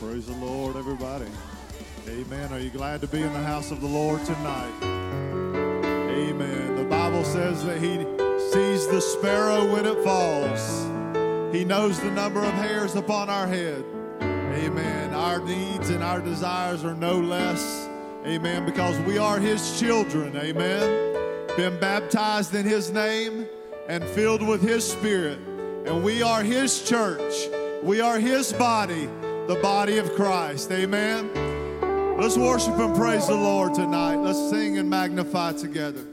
Praise the Lord, everybody. Amen. Are you glad to be in the house of the Lord tonight? Amen. The Bible says that He sees the sparrow when it falls, He knows the number of hairs upon our head. Amen. Our needs and our desires are no less. Amen. Because we are His children. Amen. Been baptized in His name and filled with His Spirit. And we are His church. We are His body, the body of Christ. Amen. Let's worship and praise the Lord tonight. Let's sing and magnify together.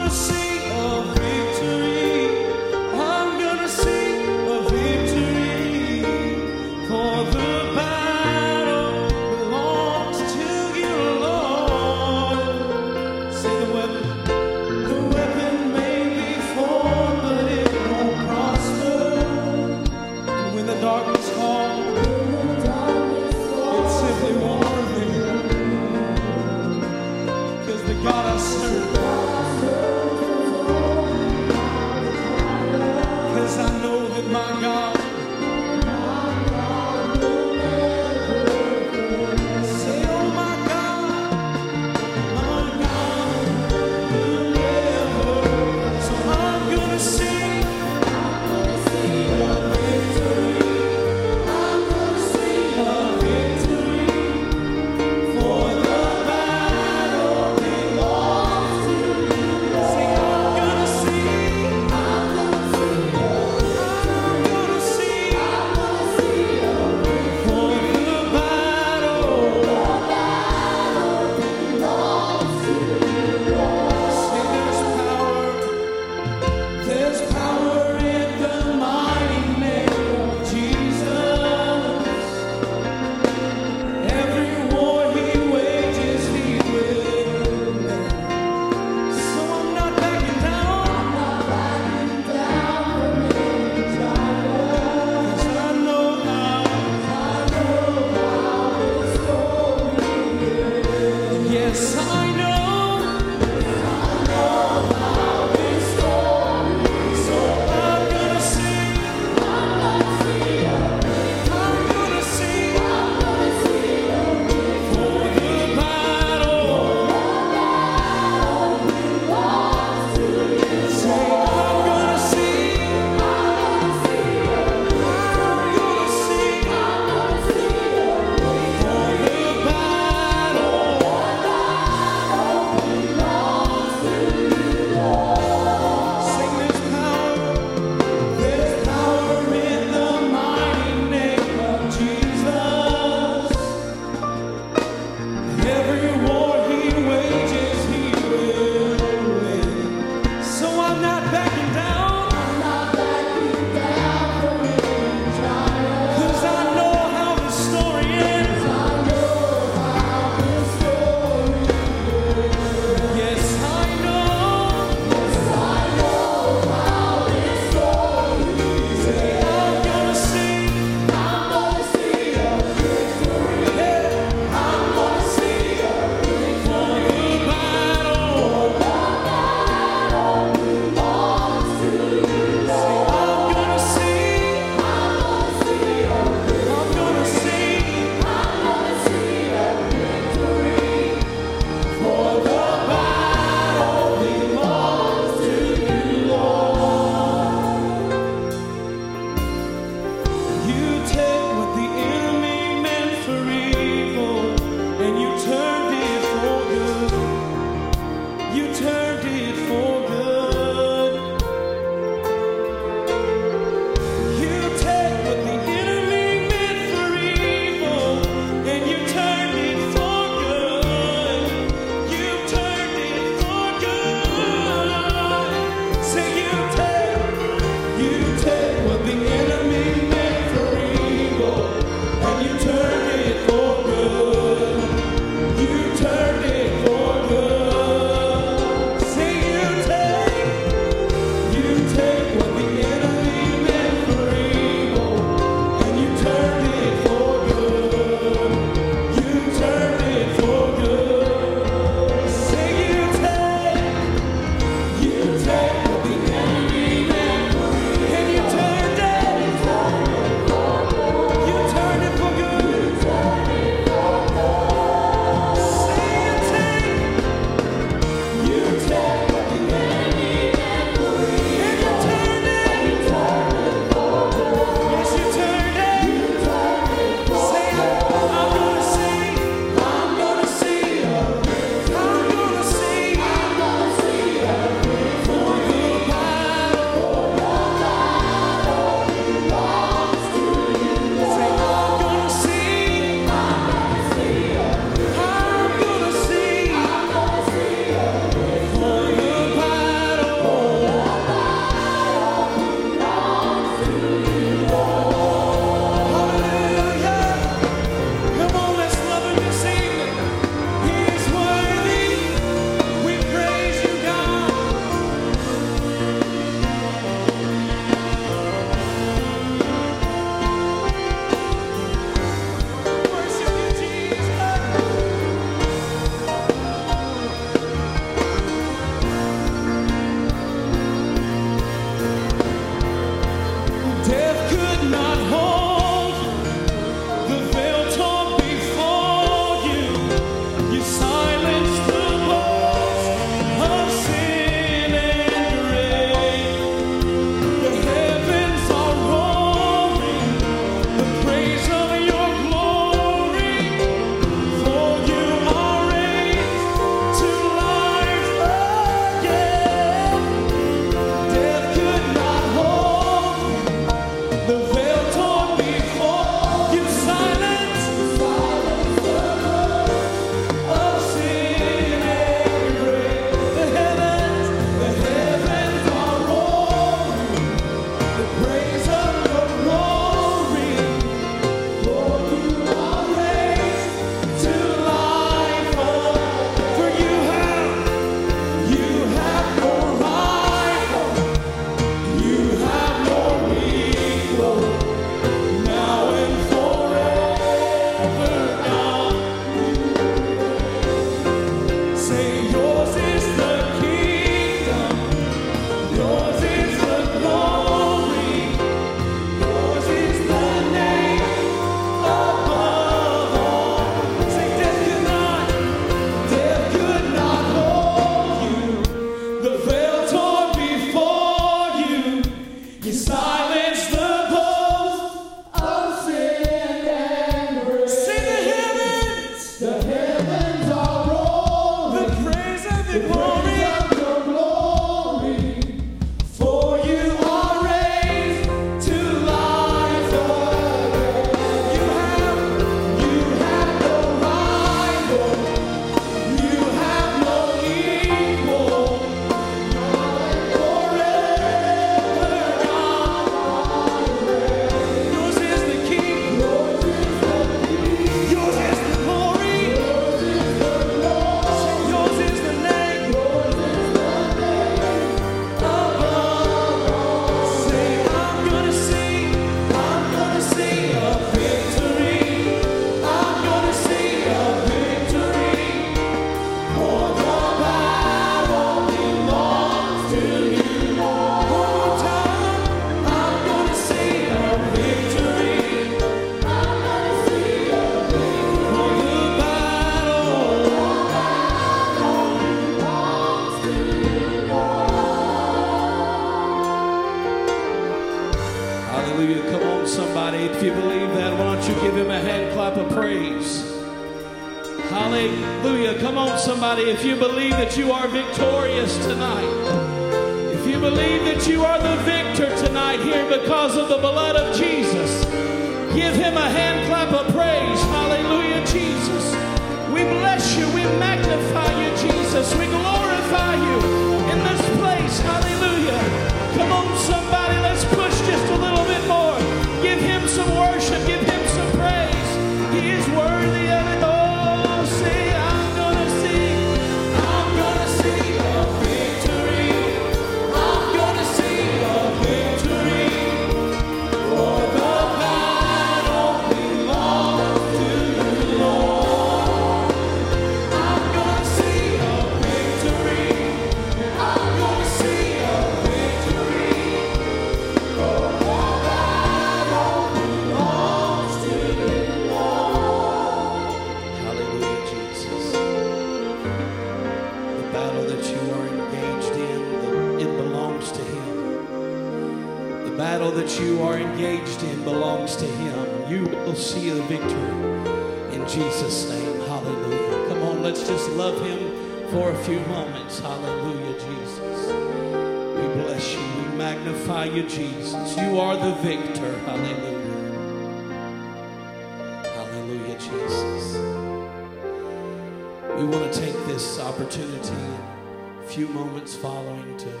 Few moments following to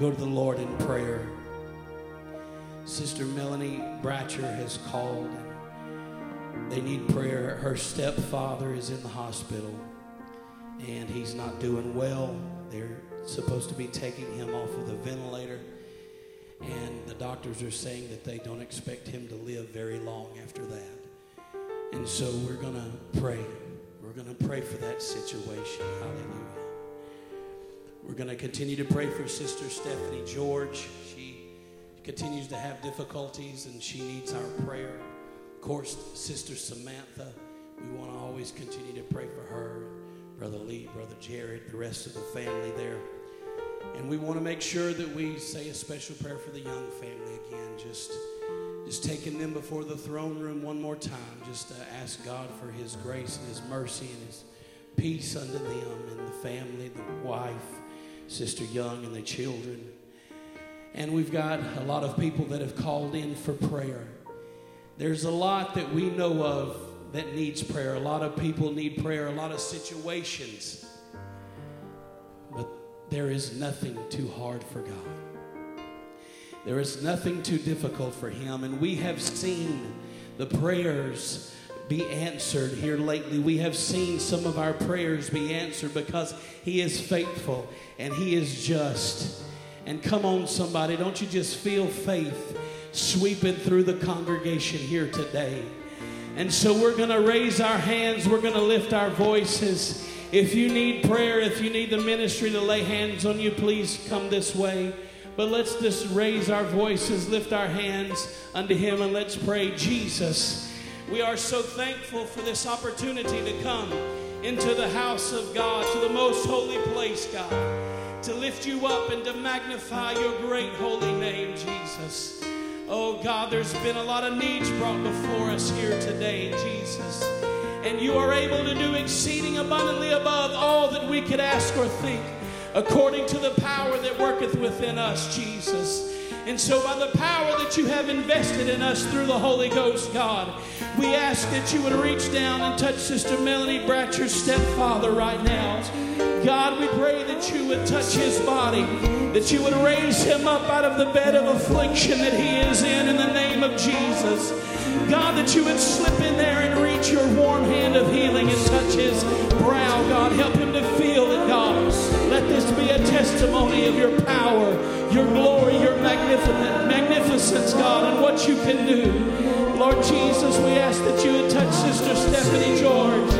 go to the Lord in prayer. Sister Melanie Bratcher has called. They need prayer. Her stepfather is in the hospital and he's not doing well. They're supposed to be taking him off of the ventilator. And the doctors are saying that they don't expect him to live very long after that. And so we're going to pray. We're going to pray for that situation. Hallelujah. We're going to continue to pray for Sister Stephanie George. She continues to have difficulties and she needs our prayer. Of course, Sister Samantha, we want to always continue to pray for her. Brother Lee, Brother Jared, the rest of the family there. And we want to make sure that we say a special prayer for the young family again. Just, just taking them before the throne room one more time. Just to ask God for His grace and His mercy and His peace unto them and the family, the wife, Sister Young, and the children. And we've got a lot of people that have called in for prayer. There's a lot that we know of that needs prayer. A lot of people need prayer, a lot of situations. But there is nothing too hard for God. There is nothing too difficult for Him. And we have seen the prayers be answered here lately. We have seen some of our prayers be answered because He is faithful and He is just. And come on, somebody, don't you just feel faith sweeping through the congregation here today? And so we're going to raise our hands, we're going to lift our voices. If you need prayer, if you need the ministry to lay hands on you, please come this way. But let's just raise our voices, lift our hands unto Him, and let's pray. Jesus, we are so thankful for this opportunity to come into the house of God, to the most holy place, God, to lift you up and to magnify your great holy name, Jesus. Oh God, there's been a lot of needs brought before us here today, Jesus. And you are able to do exceeding abundantly above all that we could ask or think, according to the power that worketh within us, Jesus. And so, by the power that you have invested in us through the Holy Ghost, God, we ask that you would reach down and touch Sister Melanie Bratcher's stepfather right now. God, we pray that you would touch his body, that you would raise him up out of the bed of affliction that he is in, in the name of Jesus. God, that you would slip in there and reach your warm hand of healing and touch his brow, God. Help him to feel it, God. Let this be a testimony of your power, your glory, your magnificence, God, and what you can do. Lord Jesus, we ask that you would touch Sister Stephanie George.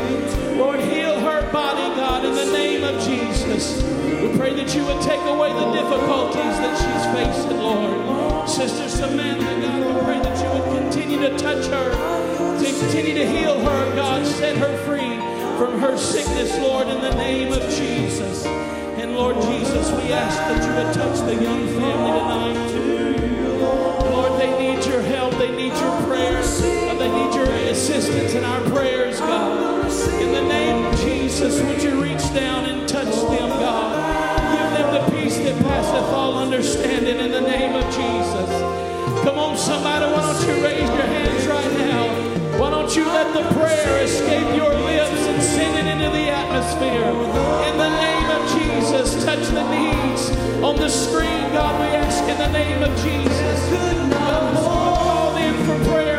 Lord, heal her body, God, in the name of Jesus. We pray that you would take away the difficulties that she's facing, Lord. Sister Samantha, God, we pray that you would continue to touch her, to continue to heal her, God, set her free from her sickness, Lord, in the name of Jesus. And Lord Jesus, we ask that you would touch the young family tonight. Too. Lord, they need your help. They need your prayers. They need your assistance in our prayers, God. In the name of Jesus, would you reach down and touch them, God? Give them the peace that passeth all understanding in the name of Jesus. Come on, somebody, why don't you raise your hands right now? Why don't you let the prayer escape your lips and send it into the atmosphere? Touch the needs on the screen, God. We ask in the name of Jesus. God, call them for prayer,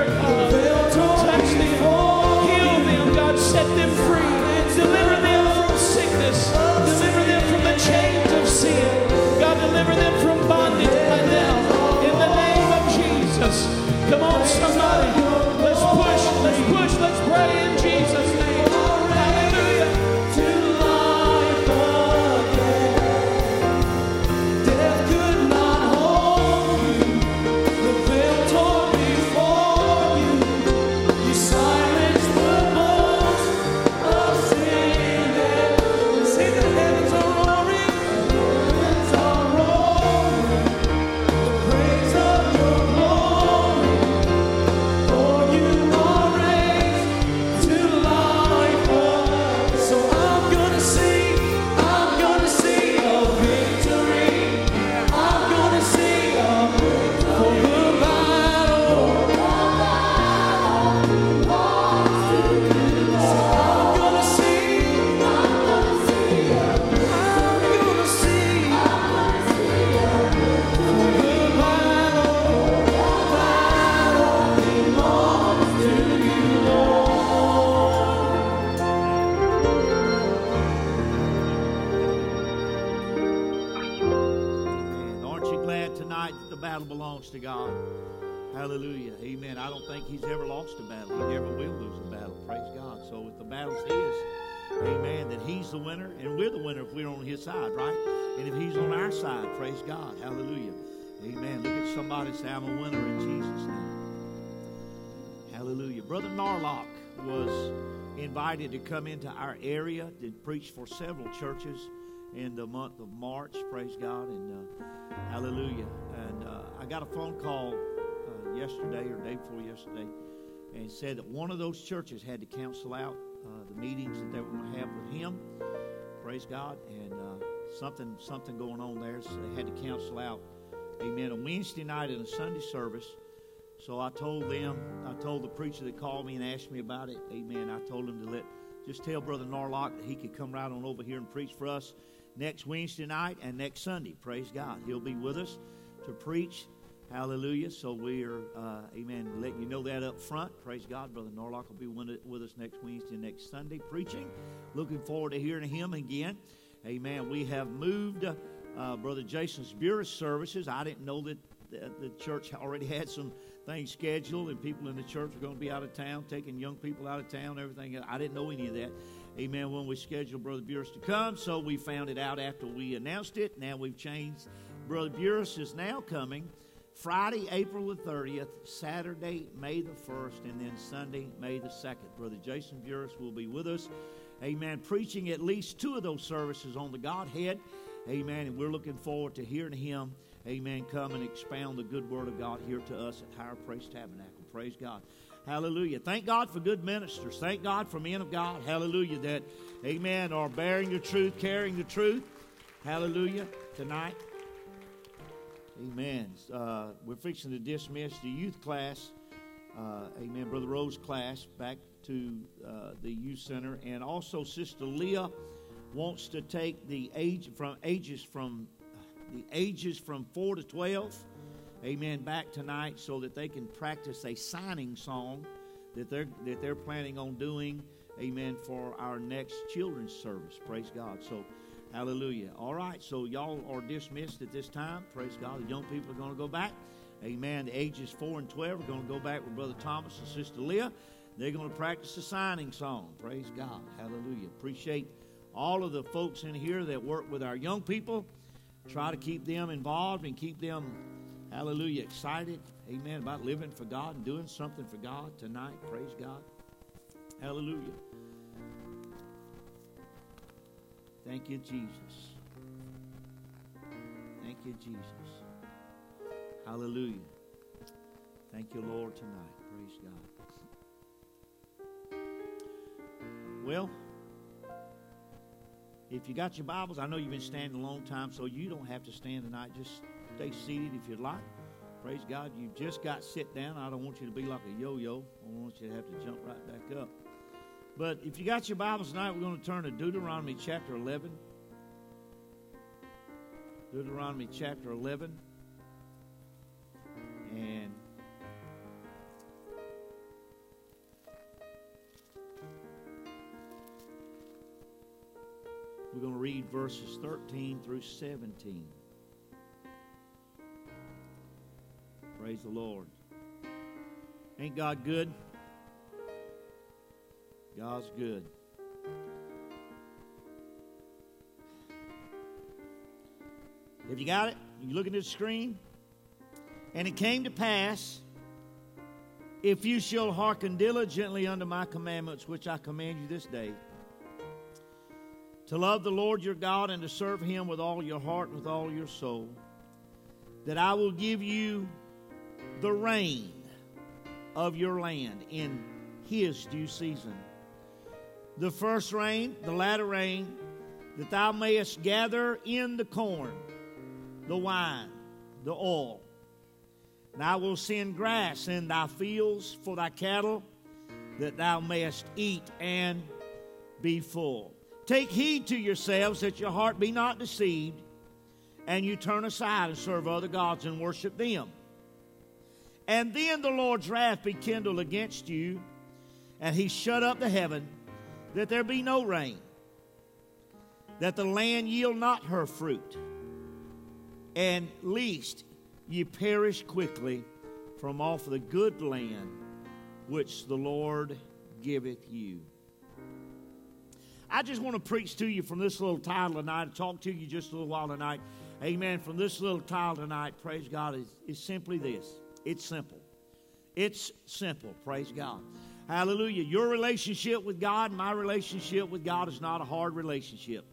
the winner, and we're the winner if we're on his side, right? And if he's on our side, praise God. Hallelujah. Amen. Look at somebody say, I'm a winner in Jesus' name. Hallelujah. Brother Narlock was invited to come into our area to preach for several churches in the month of March. Praise God. And uh, hallelujah. And uh, I got a phone call uh, yesterday or day before yesterday and said that one of those churches had to cancel out the meetings that they were going to have with him. Praise God. And uh, something, something going on there. So they had to cancel out, amen, a Wednesday night and a Sunday service. So I told them, I told the preacher that called me and asked me about it, amen. I told him to let, just tell Brother Narlock that he could come right on over here and preach for us next Wednesday night and next Sunday. Praise God. He'll be with us to preach. Hallelujah. So we're, uh, amen, letting you know that up front. Praise God. Brother Norlock will be with us next Wednesday next Sunday preaching. Looking forward to hearing him again. Amen. We have moved uh, Brother Jason's Bureau services. I didn't know that the, the church already had some things scheduled and people in the church were going to be out of town, taking young people out of town, everything. I didn't know any of that. Amen. When we scheduled Brother Burris to come, so we found it out after we announced it. Now we've changed. Brother Burris is now coming Friday, April the 30th, Saturday, May the 1st, and then Sunday, May the 2nd. Brother Jason Burris will be with us. Amen. Preaching at least two of those services on the Godhead. Amen. And we're looking forward to hearing him, amen, come and expound the good word of God here to us at Higher Praise Tabernacle. Praise God. Hallelujah. Thank God for good ministers. Thank God for men of God. Hallelujah. That, amen, are bearing the truth, carrying the truth. Hallelujah. Tonight. Amen. Uh, we're fixing to dismiss the youth class. Uh, amen. Brother Rose class back to uh, the youth center. And also, Sister Leah wants to take the age from ages from the ages from 4 to 12 amen back tonight so that they can practice a signing song that they're that they're planning on doing amen for our next children's service praise god so hallelujah. All right so y'all are dismissed at this time. Praise god. The young people are going to go back. Amen. The ages 4 and 12 are going to go back with brother thomas and sister leah. They're going to practice a signing song. Praise god. Hallelujah. Appreciate all of the folks in here that work with our young people. Try to keep them involved and keep them hallelujah excited. Amen. About living for god and doing something for god tonight. Praise god. Hallelujah thank you jesus thank you jesus hallelujah thank you lord tonight praise god Well, if you got your Bibles, I know you've been standing a long time, so you don't have to stand tonight. Just stay seated if you'd like. Praise God. You just got sit down. I don't want you to be like a yo yo. I want you to have to jump right back up. But if you got your Bibles tonight, we're going to turn to Deuteronomy chapter 11. Deuteronomy chapter 11. And we're going to read verses 13 through 17. Praise the Lord. Ain't God good? God's good. Have you got it? You looking at the screen? And it came to pass, if you shall hearken diligently unto my commandments, which I command you this day, to love the Lord your God and to serve him with all your heart and with all your soul, that I will give you the rain of your land in his due season. The first rain, the latter rain, that thou mayest gather in the corn, the wine, the oil. And I will send grass in thy fields for thy cattle, that thou mayest eat and be full. Take heed to yourselves that your heart be not deceived, and you turn aside and serve other gods and worship them. And then the Lord's wrath be kindled against you, and he shut up the heaven, that there be no rain, that the land yield not her fruit, and least ye perish quickly from off the good land which the Lord giveth you. I just want to preach to you from this little title tonight, talk to you just a little while tonight. Amen. From this little title tonight, praise God, is, is simply this. It's simple. It's simple. Praise God. Hallelujah. Your relationship with God, my relationship with God is not a hard relationship.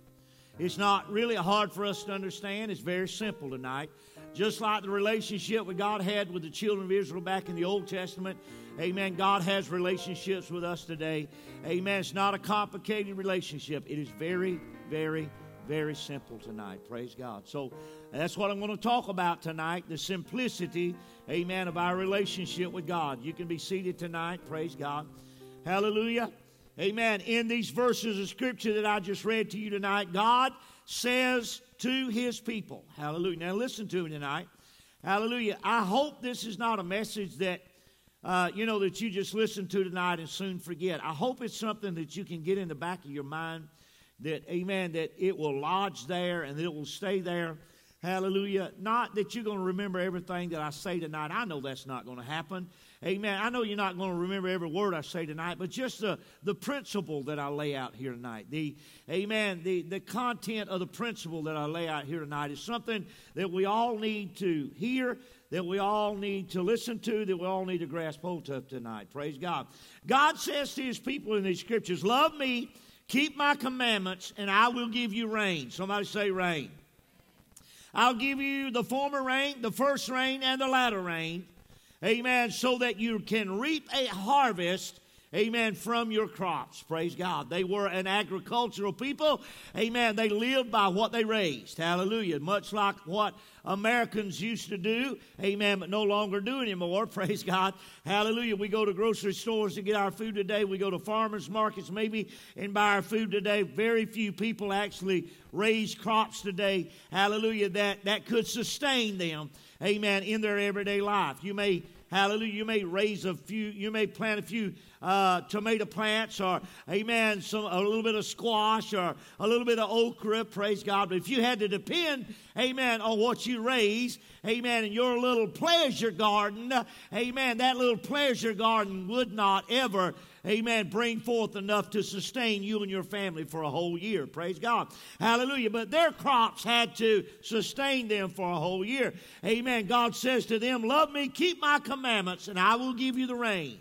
It's not really hard for us to understand. It's very simple tonight. Just like the relationship that God had with the children of Israel back in the Old Testament, amen, God has relationships with us today. Amen. It's not a complicated relationship, it is very, very, very simple tonight. Praise God. So that's what I'm going to talk about tonight the simplicity, amen, of our relationship with God. You can be seated tonight. Praise God. Hallelujah. Amen. In these verses of scripture that I just read to you tonight, God says to his people, Hallelujah. Now listen to me tonight. Hallelujah. I hope this is not a message that, uh, you know, that you just listen to tonight and soon forget. I hope it's something that you can get in the back of your mind that, amen, that it will lodge there and it will stay there. Hallelujah. Not that you're going to remember everything that I say tonight. I know that's not going to happen. Amen. I know you're not going to remember every word I say tonight, but just the, the principle that I lay out here tonight. The Amen. The, the content of the principle that I lay out here tonight is something that we all need to hear, that we all need to listen to, that we all need to grasp hold of tonight. Praise God. God says to his people in these scriptures, Love me, keep my commandments, and I will give you rain. Somebody say rain. I'll give you the former rain, the first rain, and the latter rain. Amen. So that you can reap a harvest. Amen. From your crops. Praise God. They were an agricultural people. Amen. They lived by what they raised. Hallelujah. Much like what Americans used to do. Amen. But no longer do anymore. Praise God. Hallelujah. We go to grocery stores to get our food today. We go to farmers markets maybe and buy our food today. Very few people actually raise crops today. Hallelujah. That, that could sustain them. Amen. In their everyday life. You may Hallelujah. You may raise a few, you may plant a few uh, tomato plants or, amen, some, a little bit of squash or a little bit of okra, praise God. But if you had to depend, amen, on what you raise, amen, in your little pleasure garden, amen, that little pleasure garden would not ever amen, bring forth enough to sustain you and your family for a whole year. Praise God. Hallelujah. But their crops had to sustain them for a whole year. Amen. God says to them, Love me, keep my commandments, and I will give you the rain.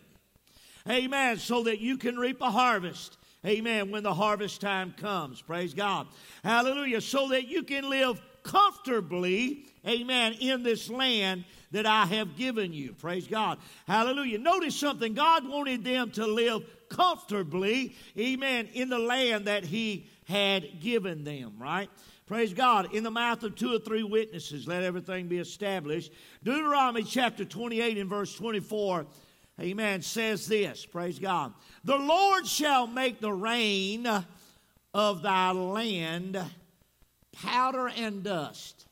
Amen. So that you can reap a harvest. Amen. When the harvest time comes. Praise God. Hallelujah. So that you can live comfortably. Amen. In this land that I have given you. Praise God. Hallelujah. Notice something. God wanted them to live comfortably, amen, in the land that he had given them, right? Praise God. In the mouth of two or three witnesses, let everything be established. Deuteronomy chapter 28 and verse 24, amen, says this. Praise God. The Lord shall make the rain of thy land powder and dust.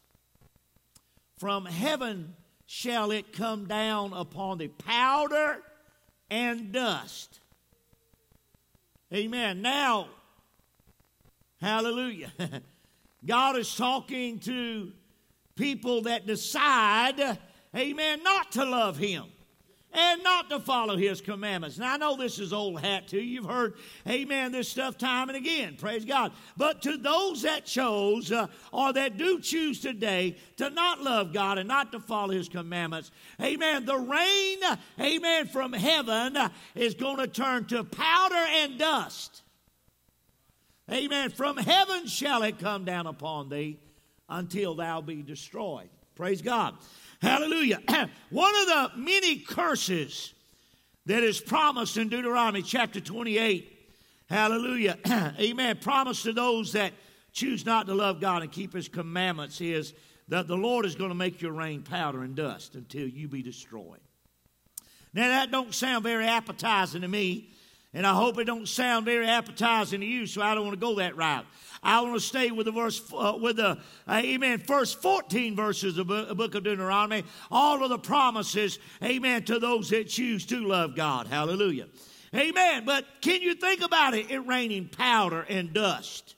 From heaven shall it come down upon the powder and dust. Amen. Now, hallelujah. God is talking to people that decide, amen, not to love Him and not to follow his commandments. Now, I know this is old hat to you. You've heard, amen, this stuff time and again. Praise God. But to those that chose uh, or that do choose today to not love God and not to follow his commandments, amen, the rain, amen, from heaven is going to turn to powder and dust. Amen. From heaven shall it come down upon thee until thou be destroyed. Praise God. Hallelujah. One of the many curses that is promised in Deuteronomy chapter 28. Hallelujah. Amen. Promise to those that choose not to love God and keep his commandments is that the Lord is going to make your rain powder and dust until you be destroyed. Now that don't sound very appetizing to me, and I hope it don't sound very appetizing to you, so I don't want to go that route. I want to stay with the verse, uh, with the, uh, amen, first 14 verses of the book of Deuteronomy. All of the promises, amen, to those that choose to love God. Hallelujah. Amen. But can you think about it? It raining powder and dust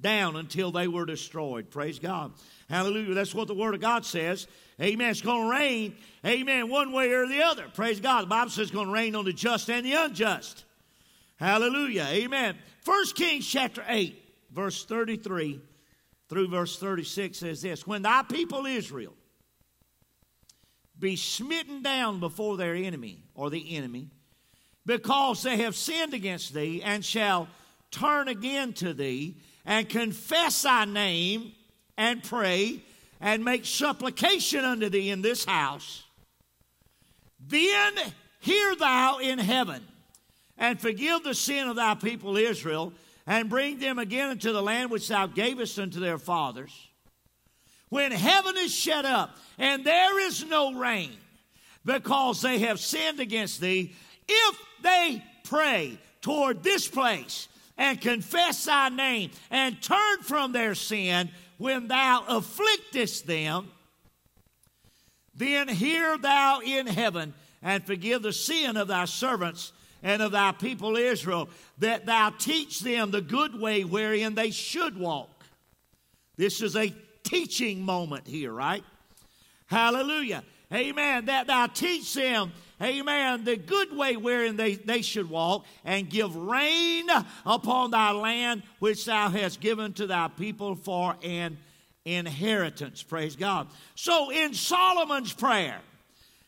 down until they were destroyed. Praise God. Hallelujah. That's what the Word of God says. Amen. It's going to rain, amen, one way or the other. Praise God. The Bible says it's going to rain on the just and the unjust. Hallelujah. Amen. First Kings chapter 8, verse 33 through verse 36 says this When thy people Israel be smitten down before their enemy or the enemy, because they have sinned against thee, and shall turn again to thee, and confess thy name, and pray, and make supplication unto thee in this house, then hear thou in heaven and forgive the sin of thy people Israel, and bring them again into the land which thou gavest unto their fathers. When heaven is shut up, and there is no rain, because they have sinned against thee, if they pray toward this place and confess thy name and turn from their sin when thou afflictest them, then hear thou in heaven and forgive the sin of thy servants and of thy people Israel, that thou teach them the good way wherein they should walk. This is a teaching moment here, right? Hallelujah. Amen. That thou teach them, amen, the good way wherein they, they should walk, and give rain upon thy land which thou hast given to thy people for an inheritance. Praise God. So in Solomon's prayer,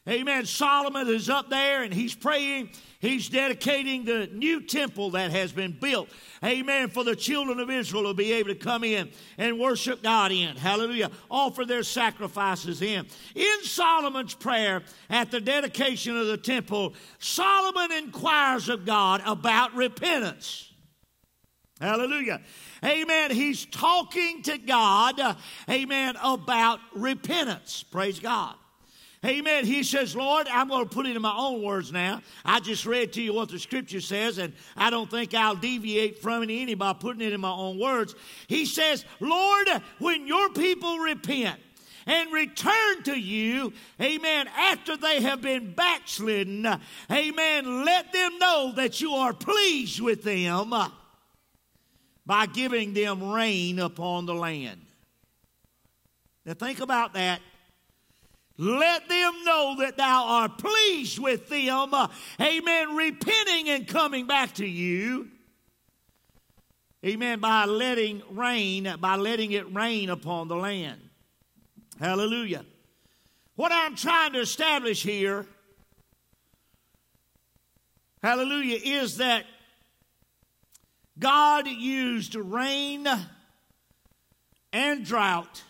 Amen. Solomon is up there and he's praying. He's dedicating the new temple that has been built. Amen. For the children of Israel to be able to come in and worship God in. Hallelujah. Offer their sacrifices in. In Solomon's prayer at the dedication of the temple, Solomon inquires of God about repentance. Hallelujah. Amen. He's talking to God, uh, amen, about repentance. Praise God. Amen. He says, Lord, I'm going to put it in my own words now. I just read to you what the scripture says, and I don't think I'll deviate from it any by putting it in my own words. He says, Lord, when your people repent, and return to you, amen, after they have been backslidden, amen, let them know that you are pleased with them by giving them rain upon the land. Now think about that. Let them know that thou art pleased with them. Amen. Repenting and coming back to you. Amen. By letting rain, by letting it rain upon the land. Hallelujah. What I'm trying to establish here, hallelujah, is that God used rain and drought,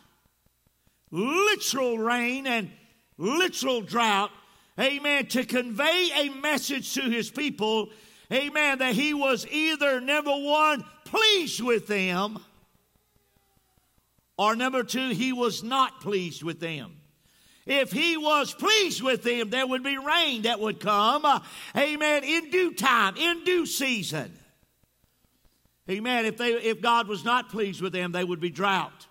literal rain and literal drought, amen, to convey a message to his people, amen, that he was either number one, pleased with them, or number two, he was not pleased with them. If he was pleased with them, there would be rain that would come, amen, in due time, in due season. Amen. If, they, if God was not pleased with them, they would be drought.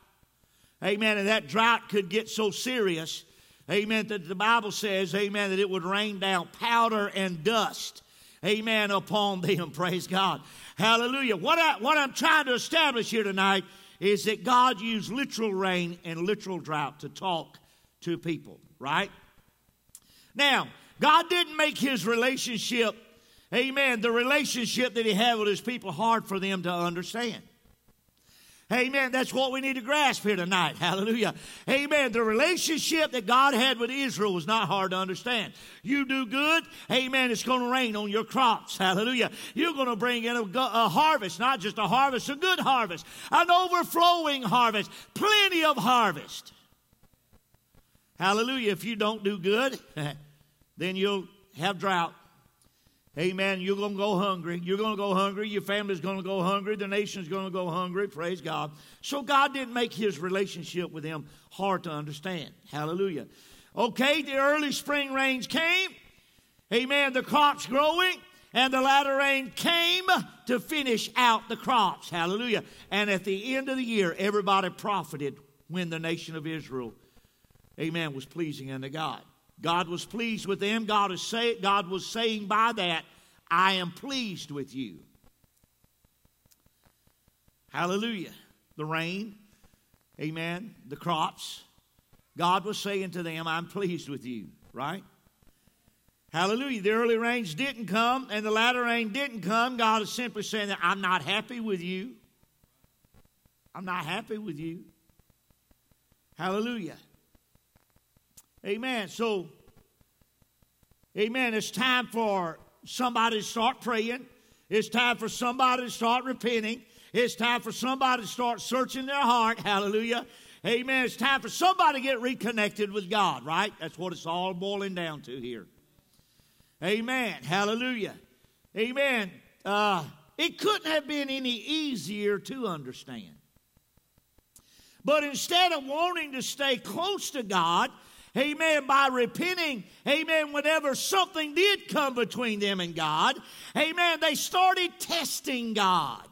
Amen. And that drought could get so serious, amen, that the Bible says, amen, that it would rain down powder and dust, amen, upon them. Praise God. Hallelujah. What, I, what I'm trying to establish here tonight is that God used literal rain and literal drought to talk to people, right? Now, God didn't make his relationship, amen, the relationship that he had with his people hard for them to understand. Amen. That's what we need to grasp here tonight. Hallelujah. Amen. The relationship that God had with Israel was not hard to understand. You do good. Amen. It's going to rain on your crops. Hallelujah. You're going to bring in a, a harvest, not just a harvest, a good harvest, an overflowing harvest, plenty of harvest. Hallelujah. If you don't do good, then you'll have drought. Amen. You're going to go hungry. You're going to go hungry. Your family's going to go hungry. The nation's going to go hungry. Praise God. So God didn't make his relationship with him hard to understand. Hallelujah. Okay, the early spring rains came. Amen. The crops growing. And the latter rain came to finish out the crops. Hallelujah. And at the end of the year, everybody profited when the nation of Israel, amen, was pleasing unto God. God was pleased with them. God, is say, God was saying by that, I am pleased with you. Hallelujah. The rain, amen, the crops. God was saying to them, I'm pleased with you, right? Hallelujah. The early rains didn't come and the latter rain didn't come. God is simply saying that I'm not happy with you. I'm not happy with you. Hallelujah. Amen. So, amen. It's time for somebody to start praying. It's time for somebody to start repenting. It's time for somebody to start searching their heart. Hallelujah. Amen. It's time for somebody to get reconnected with God, right? That's what it's all boiling down to here. Amen. Hallelujah. Amen. Uh, it couldn't have been any easier to understand. But instead of wanting to stay close to God, amen, by repenting, amen, whenever something did come between them and God, amen, they started testing God.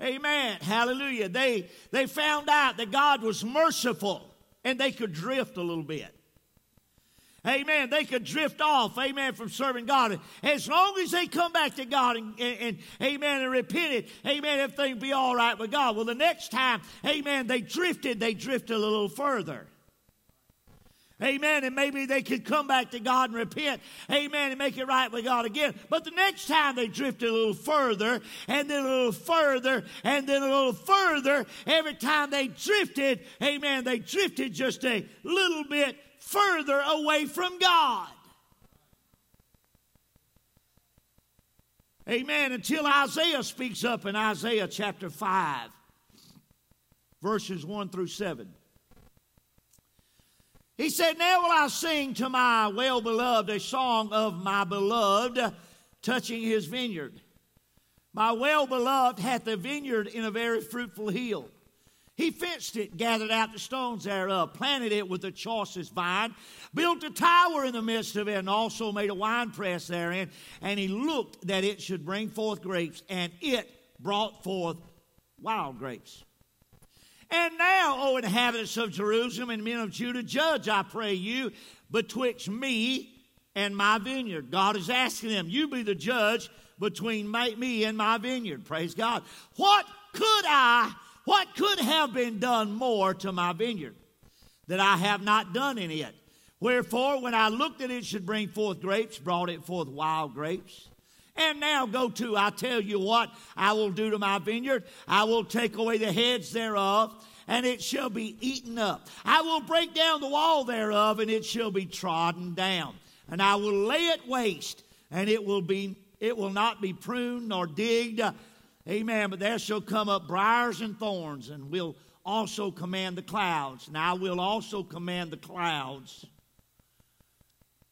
Amen. Hallelujah. They, they found out that God was merciful and they could drift a little bit. Amen. They could drift off, amen, from serving God. As long as they come back to God and, and, and amen, and repented, amen, everything be all right with God. Well, the next time, amen, they drifted, they drifted a little further. Amen. And maybe they could come back to God and repent. Amen. And make it right with God again. But the next time they drifted a little further and then a little further and then a little further. Every time they drifted, amen, they drifted just a little bit further away from God. Amen. Until Isaiah speaks up in Isaiah chapter 5, verses 1 through 7. He said, Now will I sing to my well beloved a song of my beloved touching his vineyard. My well beloved hath a vineyard in a very fruitful hill. He fenced it, gathered out the stones thereof, planted it with the choicest vine, built a tower in the midst of it, and also made a winepress therein. And he looked that it should bring forth grapes, and it brought forth wild grapes. And now, O inhabitants of Jerusalem and men of Judah, judge, I pray you, betwixt me and my vineyard. God is asking them, you be the judge between me and my vineyard. Praise God. What could I what could have been done more to my vineyard that I have not done in it? Wherefore, when I looked that it should bring forth grapes, brought it forth wild grapes. And now go to, I tell you what I will do to my vineyard. I will take away the heads thereof, and it shall be eaten up. I will break down the wall thereof, and it shall be trodden down. And I will lay it waste, and it will be it will not be pruned nor digged, Amen. But there shall come up briars and thorns, and will also command the clouds. Now I will also command the clouds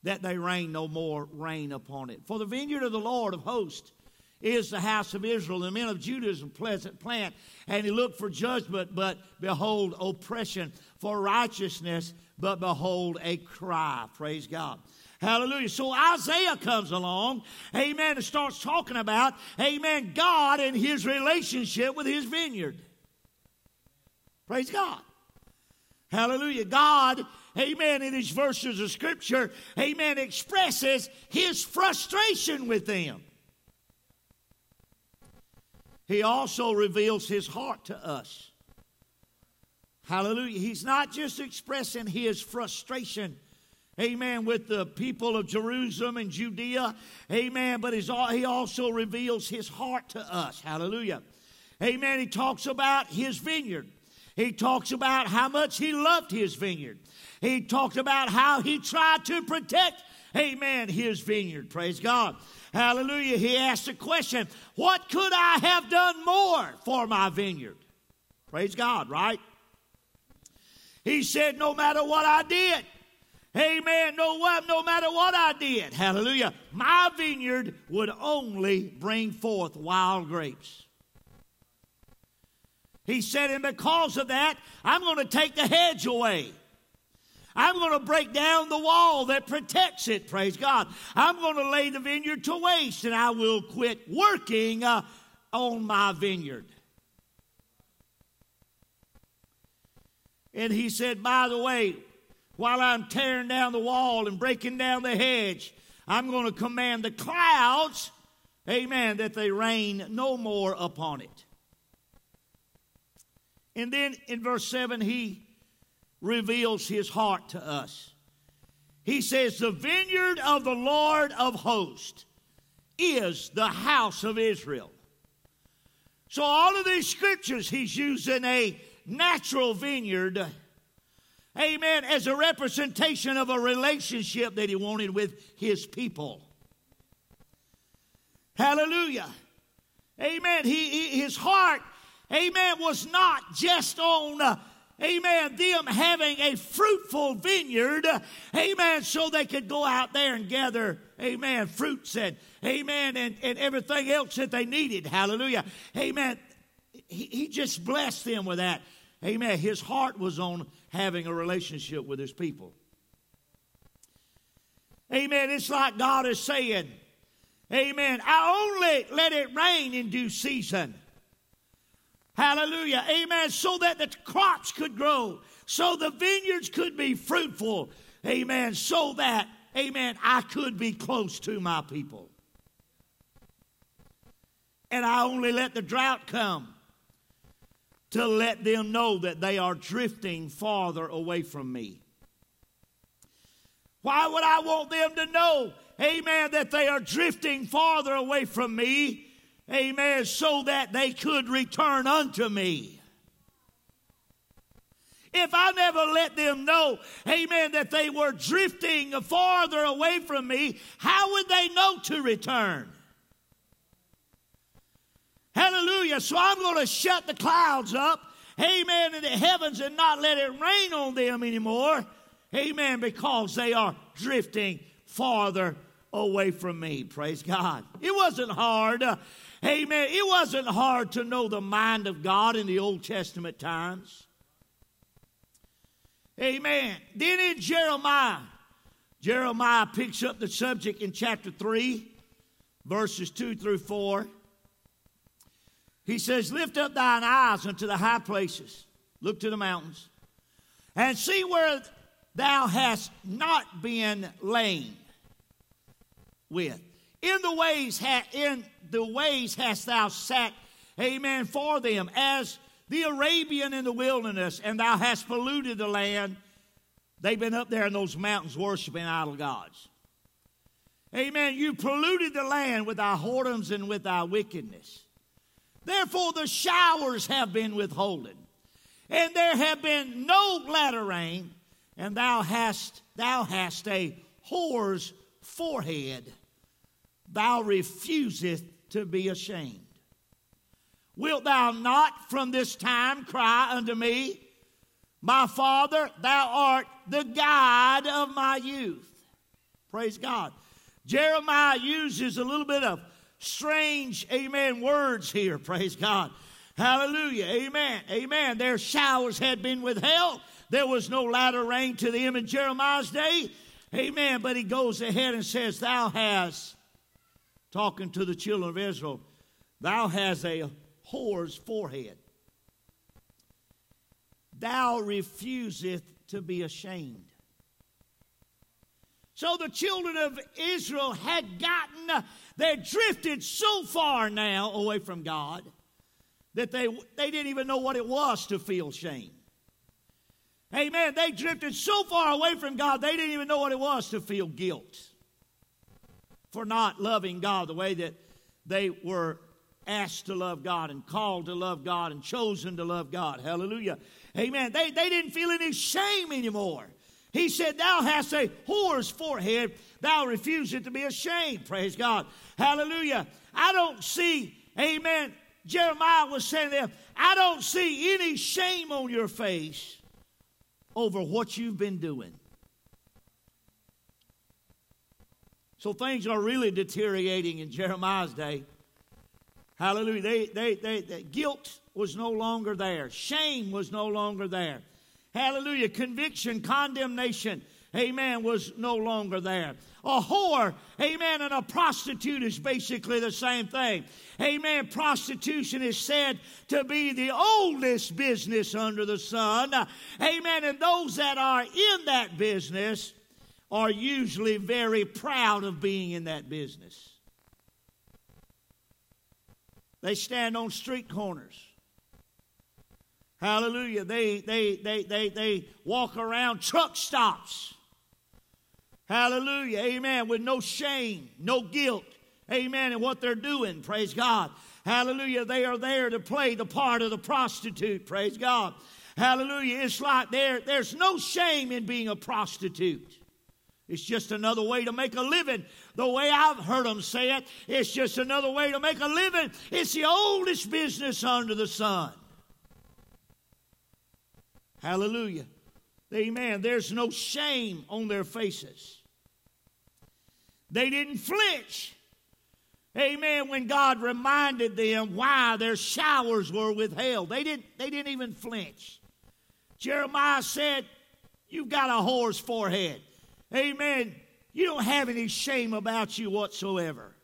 that they rain no more rain upon it. For the vineyard of the Lord of hosts is the house of Israel. The men of Judah is a pleasant plant, and he looked for judgment, but behold, oppression, for righteousness, but behold, a cry. Praise God. Hallelujah. So Isaiah comes along, amen, and starts talking about, amen, God and his relationship with his vineyard. Praise God. Hallelujah. God, amen, in these verses of scripture, amen, expresses his frustration with them. He also reveals his heart to us. Hallelujah. He's not just expressing his frustration, amen, with the people of Jerusalem and Judea, amen, but he also reveals his heart to us. Hallelujah. Amen. He talks about his vineyard. He talks about how much he loved his vineyard. He talked about how he tried to protect, amen, his vineyard. Praise God. Hallelujah. He asked the question, What could I have done more for my vineyard? Praise God, right? He said, No matter what I did, Amen. No, no matter what I did, hallelujah, my vineyard would only bring forth wild grapes. He said, and because of that, I'm going to take the hedge away. I'm going to break down the wall that protects it, praise God. I'm going to lay the vineyard to waste and I will quit working uh, on my vineyard. And he said, by the way, while I'm tearing down the wall and breaking down the hedge, I'm going to command the clouds, amen, that they rain no more upon it. And then in verse 7, he reveals his heart to us. He says, The vineyard of the Lord of hosts is the house of Israel. So, all of these scriptures, he's using a natural vineyard, amen, as a representation of a relationship that he wanted with his people. Hallelujah. Amen. He, he his heart amen, was not just on, uh, amen, them having a fruitful vineyard, amen, so they could go out there and gather, amen, fruits and, amen, and, and everything else that they needed. Hallelujah. Amen. He, he just blessed them with that. Amen. His heart was on having a relationship with his people. Amen. It's like God is saying, Amen. I only let it rain in due season. Hallelujah. Amen. So that the crops could grow, so the vineyards could be fruitful. Amen. So that, amen, I could be close to my people. And I only let the drought come to let them know that they are drifting farther away from me. Why would I want them to know, amen, that they are drifting farther away from me? Amen. So that they could return unto me. If I never let them know, amen, that they were drifting farther away from me, how would they know to return? Hallelujah. So I'm going to shut the clouds up, amen, in the heavens and not let it rain on them anymore, amen, because they are drifting farther away from me. Praise God. It wasn't hard. Amen. It wasn't hard to know the mind of God in the Old Testament times. Amen. Then in Jeremiah, Jeremiah picks up the subject in chapter 3, verses 2 through 4. He says, Lift up thine eyes unto the high places, look to the mountains, and see where thou hast not been lain with. In the ways, ha- in the ways hast thou sat, amen, for them, as the Arabian in the wilderness, and thou hast polluted the land. They've been up there in those mountains worshiping idol gods. Amen. You polluted the land with thy whoredoms and with thy wickedness. Therefore, the showers have been withholden, and there have been no latter rain, and thou hast thou hast a whore's forehead thou refusest to be ashamed. Wilt thou not from this time cry unto me, My Father, thou art the God of my youth? Praise God. Jeremiah uses a little bit of strange, amen, words here. Praise God. Hallelujah. Amen. Amen. Their showers had been withheld. There was no latter rain to them in Jeremiah's day. Amen. But he goes ahead and says, Thou hast, talking to the children of Israel, thou hast a whore's forehead. Thou refuseth to be ashamed. So the children of Israel had gotten, they drifted so far now away from God that they, they didn't even know what it was to feel shame. Amen. They drifted so far away from God, they didn't even know what it was to feel guilt for not loving God the way that they were asked to love God and called to love God and chosen to love God. Hallelujah. Amen. They, they didn't feel any shame anymore. He said, Thou hast a whore's forehead, thou refusest to be ashamed. Praise God. Hallelujah. I don't see, amen. Jeremiah was saying there, I don't see any shame on your face over what you've been doing. So things are really deteriorating in Jeremiah's day. Hallelujah. They, they, they, they, guilt was no longer there, shame was no longer there. Hallelujah. Conviction, condemnation, amen, was no longer there. A whore, amen, and a prostitute is basically the same thing. Amen. Prostitution is said to be the oldest business under the sun. Amen. And those that are in that business are usually very proud of being in that business. They stand on street corners. Hallelujah. They, they, they, they, they walk around truck stops. Hallelujah. Amen. With no shame, no guilt. Amen. And what they're doing. Praise God. Hallelujah. They are there to play the part of the prostitute. Praise God. Hallelujah. It's like there, there's no shame in being a prostitute. It's just another way to make a living. The way I've heard them say it, it's just another way to make a living. It's the oldest business under the sun. Hallelujah. Amen. There's no shame on their faces. They didn't flinch. Amen. When God reminded them why their showers were withheld, they didn't, they didn't even flinch. Jeremiah said, You've got a whore's forehead. Amen. You don't have any shame about you whatsoever.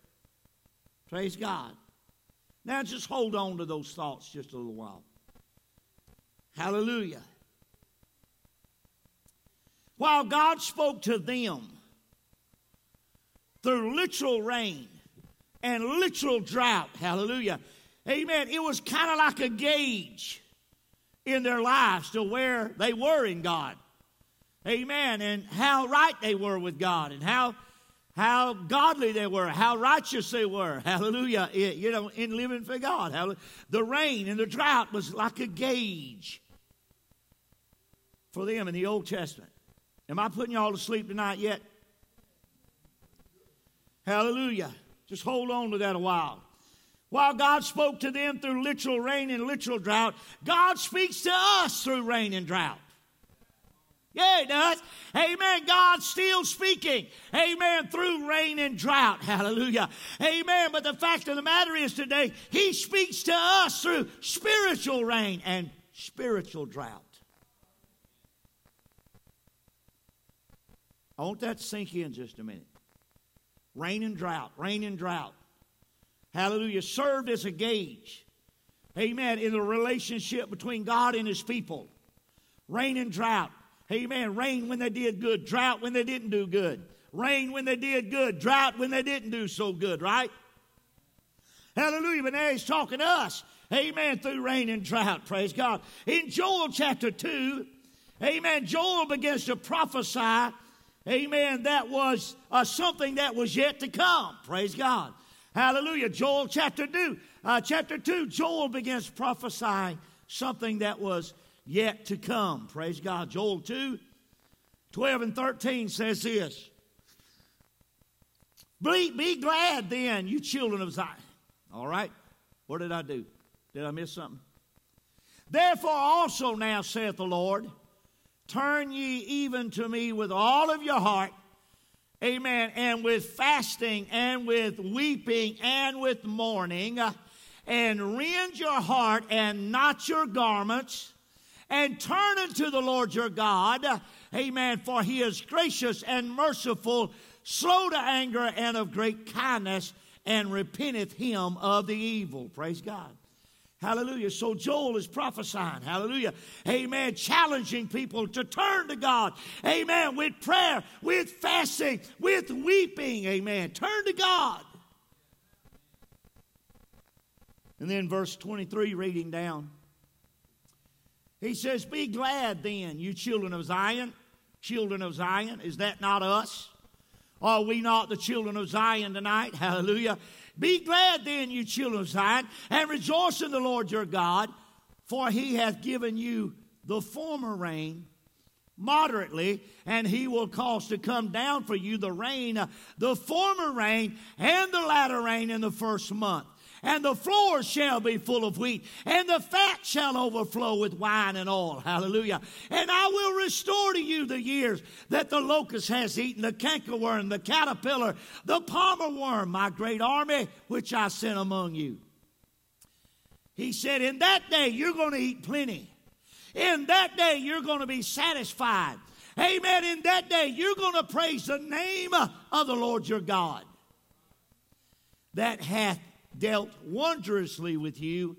Praise God. Now just hold on to those thoughts just a little while. Hallelujah. While God spoke to them through literal rain and literal drought, hallelujah. Amen. It was kind of like a gauge in their lives to where they were in God. Amen. And how right they were with God and how how godly they were, how righteous they were. Hallelujah. You know, in living for God. Hallelujah. The rain and the drought was like a gauge for them in the Old Testament. Am I putting y'all to sleep tonight yet? Hallelujah. Just hold on to that a while. While God spoke to them through literal rain and literal drought, God speaks to us through rain and drought. Yeah, it does. Amen. God's still speaking. Amen. Through rain and drought. Hallelujah. Amen. But the fact of the matter is today, He speaks to us through spiritual rain and spiritual drought. I want that to sink in just a minute. Rain and drought, rain and drought. Hallelujah. Served as a gauge. Amen. In the relationship between God and His people. Rain and drought. Amen. Rain when they did good, drought when they didn't do good. Rain when they did good, drought when they didn't do so good, right? Hallelujah. But now he's talking to us. Amen. Through rain and drought. Praise God. In Joel chapter 2, amen, Joel begins to prophesy, amen, that was uh, something that was yet to come. Praise God. Hallelujah. Joel chapter 2, uh, chapter 2, Joel begins prophesying something that was yet to come. Praise God. Joel 2 12 and 13 says this Be, be glad then, you children of Zion. All right. What did I do? Did I miss something? Therefore also now saith the Lord, turn ye even to me with all of your heart amen, and with fasting and with weeping and with mourning, and rend your heart and not your garments, and turn unto the Lord your God, amen, for he is gracious and merciful, slow to anger, and of great kindness, and repenteth him of the evil. Praise God. Hallelujah. So Joel is prophesying. Hallelujah. Amen. Challenging people to turn to God. Amen. With prayer, with fasting, with weeping. Amen. Turn to God. And then verse 23, reading down. He says, Be glad then, you children of Zion. Children of Zion. Is that not us? Are we not the children of Zion tonight? Hallelujah. Be glad then, you children of Zion, and rejoice in the Lord your God, for he hath given you the former rain moderately, and he will cause to come down for you the rain, the former rain, and the latter rain in the first month and the floors shall be full of wheat, and the fat shall overflow with wine and oil. Hallelujah. And I will restore to you the years that the locust has eaten, the cankerworm, the caterpillar, the palmer worm, my great army, which I sent among you. He said, In that day you're going to eat plenty. In that day you're going to be satisfied. Amen. In that day you're going to praise the name of the Lord your God that hath dealt wondrously with you,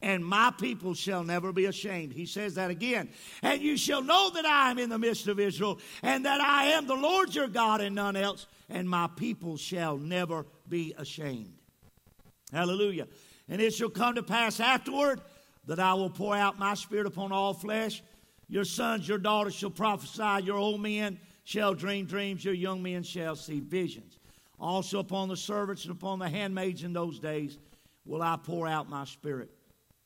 and my people shall never be ashamed. He says that again. And you shall know that I am in the midst of Israel, and that I am the Lord your God and none else, and my people shall never be ashamed. Hallelujah. And it shall come to pass afterward that I will pour out my spirit upon all flesh. Your sons, your daughters shall prophesy, your old men shall dream dreams, your young men shall see visions. Also upon the servants and upon the handmaids in those days will I pour out my spirit.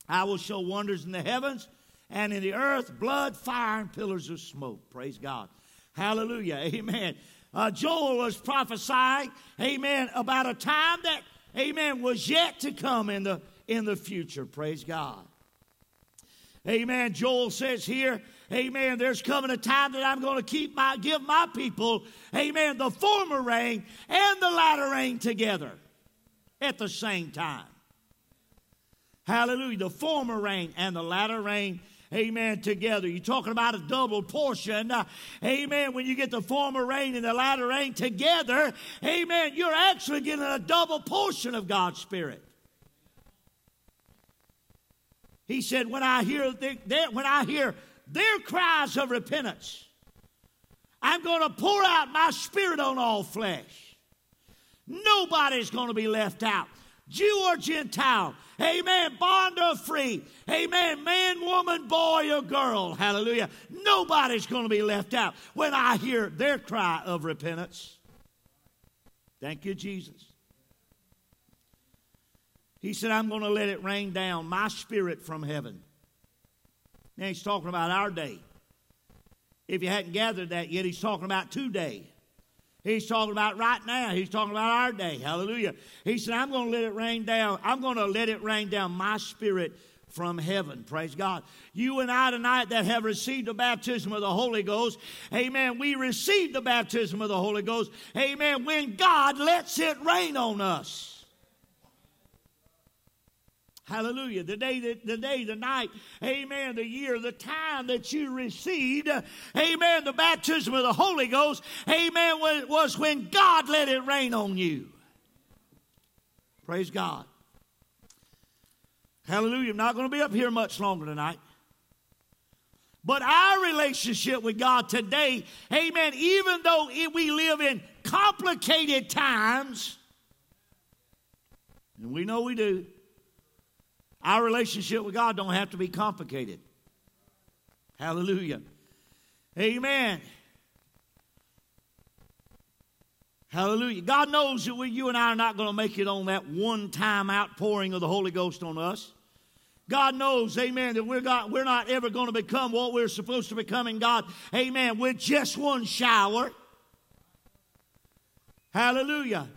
I will show wonders in the heavens and in the earth, blood, fire, and pillars of smoke. Praise God. Hallelujah. Amen. Uh, Joel was prophesying, amen, about a time that, amen, was yet to come in the in the future. Praise God. Amen. Joel says here, Amen. There's coming a time that I'm going to keep my give my people, amen, the former rain and the latter rain together at the same time. Hallelujah. The former rain and the latter rain Amen. Together. You're talking about a double portion. Uh, amen. When you get the former rain and the latter rain together, amen, you're actually getting a double portion of God's Spirit. He said, when I hear, when I hear their cries of repentance. I'm going to pour out my spirit on all flesh. Nobody's going to be left out. Jew or Gentile, amen, bond or free, amen, man, woman, boy, or girl, hallelujah. Nobody's going to be left out when I hear their cry of repentance. Thank you, Jesus. He said, I'm going to let it rain down my spirit from heaven. Now he's talking about our day. If you hadn't gathered that yet, he's talking about today. He's talking about right now. He's talking about our day. Hallelujah. He said, I'm going to let it rain down. I'm going to let it rain down my spirit from heaven. Praise God. You and I tonight that have received the baptism of the Holy Ghost, amen. We received the baptism of the Holy Ghost, amen, when God lets it rain on us. Hallelujah. The day, the, the day, the night, amen, the year, the time that you received, amen, the baptism of the Holy Ghost, amen, was when God let it rain on you. Praise God. Hallelujah. I'm not going to be up here much longer tonight. But our relationship with God today, amen, even though it, we live in complicated times, and we know we do, our relationship with God don't have to be complicated. Hallelujah. Amen. Hallelujah. God knows that we, you and I are not going to make it on that one time outpouring of the Holy Ghost on us. God knows, amen, that we're not, we're not ever going to become what we're supposed to become in God, amen, with just one shower. Hallelujah.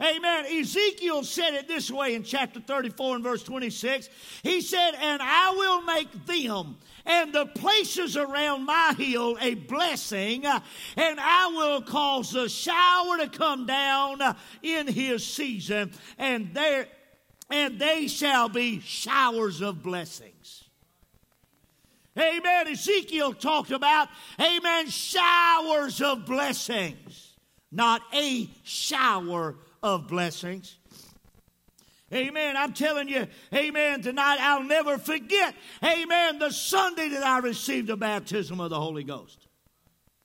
Amen. Ezekiel said it this way in chapter 34 and verse 26. He said, And I will make them and the places around my hill a blessing, and I will cause the shower to come down in his season, and there and they shall be showers of blessings. Amen. Ezekiel talked about, amen, showers of blessings, not a shower of blessings. Amen. I'm telling you, amen, tonight I'll never forget, amen, the Sunday that I received the baptism of the Holy Ghost.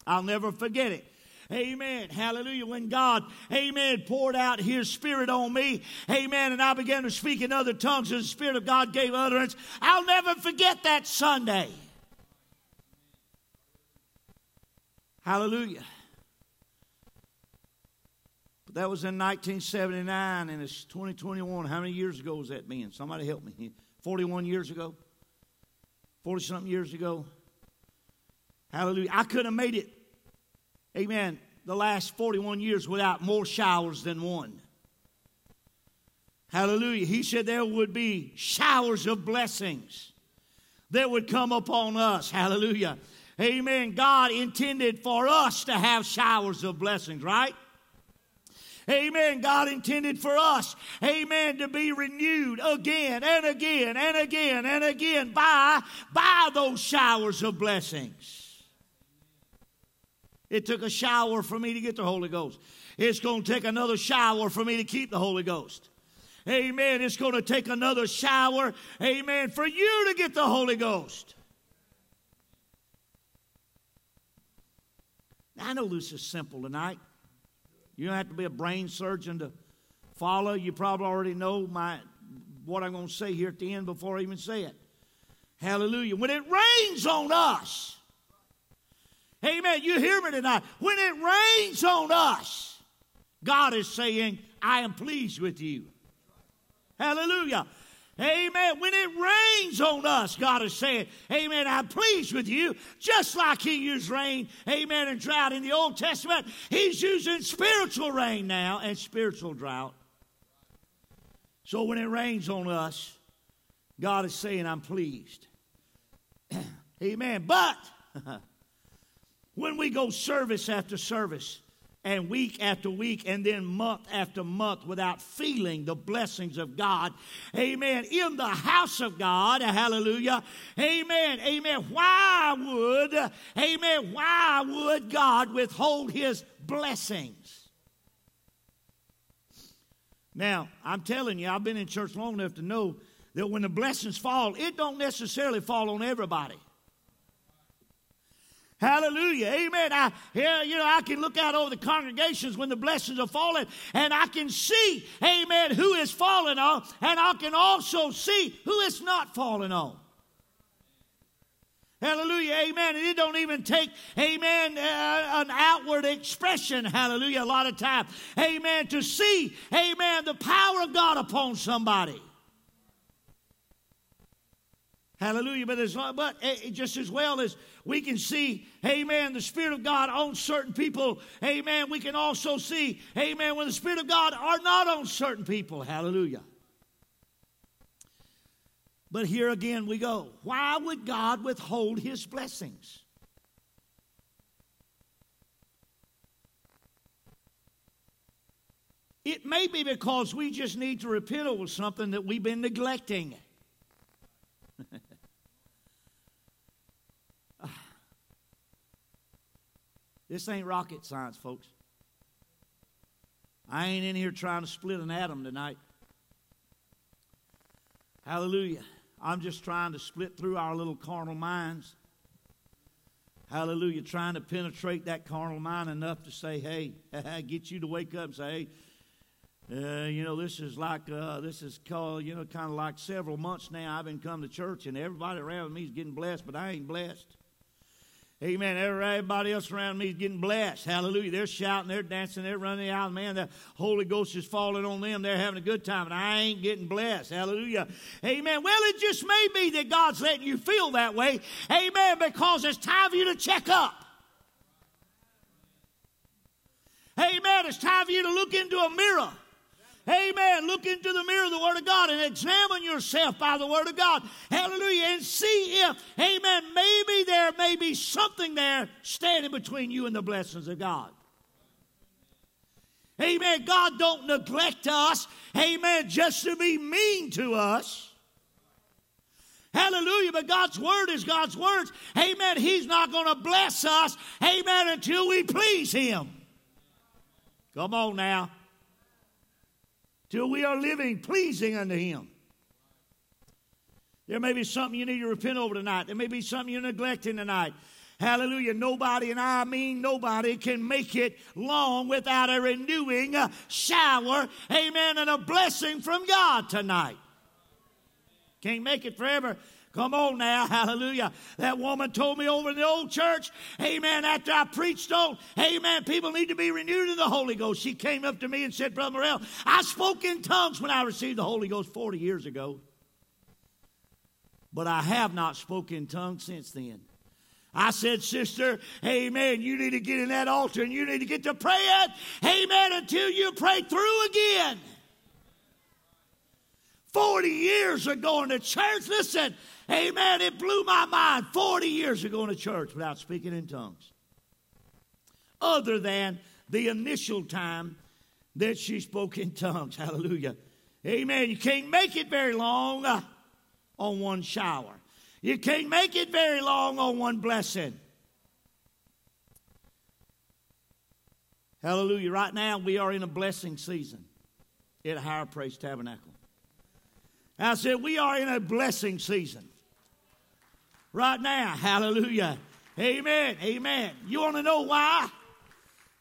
I'll never forget it. Amen. Hallelujah. When God, amen, poured out his spirit on me, amen, and I began to speak in other tongues as the Spirit of God gave utterance, I'll never forget that Sunday. Hallelujah. But that was in 1979, and it's 2021. How many years ago was that been? Somebody help me. 41 years ago? 40 something years ago? Hallelujah. I could have made it, amen, the last 41 years without more showers than one. Hallelujah. He said there would be showers of blessings that would come upon us. Hallelujah. Amen. God intended for us to have showers of blessings, right? Amen. God intended for us, amen, to be renewed again and again and again and again by, by those showers of blessings. It took a shower for me to get the Holy Ghost. It's going to take another shower for me to keep the Holy Ghost. Amen. It's going to take another shower, amen, for you to get the Holy Ghost. I know this is simple tonight. You don't have to be a brain surgeon to follow. You probably already know my what I'm going to say here at the end before I even say it. Hallelujah. When it rains on us, amen, you hear me tonight. When it rains on us, God is saying, I am pleased with you. Hallelujah. Amen. When it rains on us, God is saying, Amen, I'm pleased with you. Just like He used rain, Amen, and drought in the Old Testament, He's using spiritual rain now and spiritual drought. So when it rains on us, God is saying, I'm pleased. Amen. But when we go service after service, and week after week and then month after month without feeling the blessings of God. Amen. In the house of God. Hallelujah. Amen. Amen. Why would, amen, why would God withhold his blessings? Now, I'm telling you, I've been in church long enough to know that when the blessings fall, it don't necessarily fall on everybody. Hallelujah. Amen. I, yeah, you know, I can look out over the congregations when the blessings are falling and I can see, amen, who is falling on, and I can also see who is not falling on. Hallelujah, amen. And it don't even take, amen, uh, an outward expression, hallelujah, a lot of time, amen, to see, amen, the power of God upon somebody. Hallelujah. But, as, but eh, just as well as we can see, amen, the Spirit of God on certain people, amen, we can also see, amen, when the Spirit of God are not on certain people. Hallelujah. But here again we go. Why would God withhold his blessings? It may be because we just need to repent over something that we've been neglecting. This ain't rocket science, folks. I ain't in here trying to split an atom tonight. Hallelujah. I'm just trying to split through our little carnal minds. Hallelujah. Trying to penetrate that carnal mind enough to say, hey, get you to wake up and say, hey, uh, you know, this is like, uh, this is called, you know, kind of like several months now I've been coming to church and everybody around me is getting blessed, but I ain't blessed. Amen. Everybody else around me is getting blessed. Hallelujah. They're shouting, they're dancing, they're running out. Man, the Holy Ghost is falling on them. They're having a good time, and I ain't getting blessed. Hallelujah. Amen. Well, it just may be that God's letting you feel that way. Amen. Because it's time for you to check up. Amen. It's time for you to look into a mirror Amen. Look into the mirror of the Word of God and examine yourself by the Word of God. Hallelujah. And see if, amen, maybe there may be something there standing between you and the blessings of God. Amen. God don't neglect us. Amen. Just to be mean to us. Hallelujah. But God's word is God's words. Amen. He's not going to bless us. Amen. Until we please Him. Come on now. Till we are living pleasing unto Him. There may be something you need to repent over tonight. There may be something you're neglecting tonight. Hallelujah. Nobody, and I mean nobody, can make it long without a renewing shower. Amen. And a blessing from God tonight. Can't make it forever. Come on now, hallelujah. That woman told me over in the old church, amen, after I preached on, amen, people need to be renewed in the Holy Ghost. She came up to me and said, Brother Morrell, I spoke in tongues when I received the Holy Ghost 40 years ago. But I have not spoken in tongues since then. I said, Sister, amen, you need to get in that altar and you need to get to praying, amen, until you pray through again. 40 years ago in the church, listen, amen, it blew my mind. 40 years ago in the church without speaking in tongues. Other than the initial time that she spoke in tongues. Hallelujah. Amen. You can't make it very long uh, on one shower. You can't make it very long on one blessing. Hallelujah. Right now, we are in a blessing season at Higher Praise Tabernacle. I said, we are in a blessing season right now. Hallelujah. Amen. Amen. You want to know why?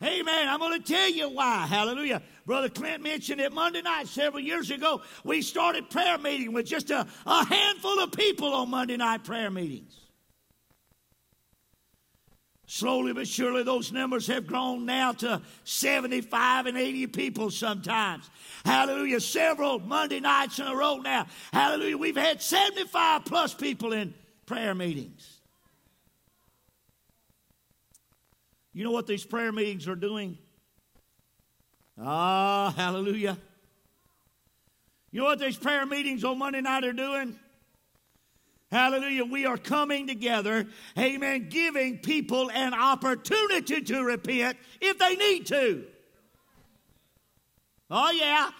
Amen. I'm going to tell you why. Hallelujah. Brother Clint mentioned it Monday night several years ago. We started prayer meeting with just a, a handful of people on Monday night prayer meetings. Slowly but surely, those numbers have grown now to 75 and 80 people sometimes. Hallelujah. Several Monday nights in a row now. Hallelujah. We've had 75 plus people in prayer meetings. You know what these prayer meetings are doing? Ah, hallelujah. You know what these prayer meetings on Monday night are doing? Hallelujah. We are coming together, amen, giving people an opportunity to repent if they need to. Oh, yeah.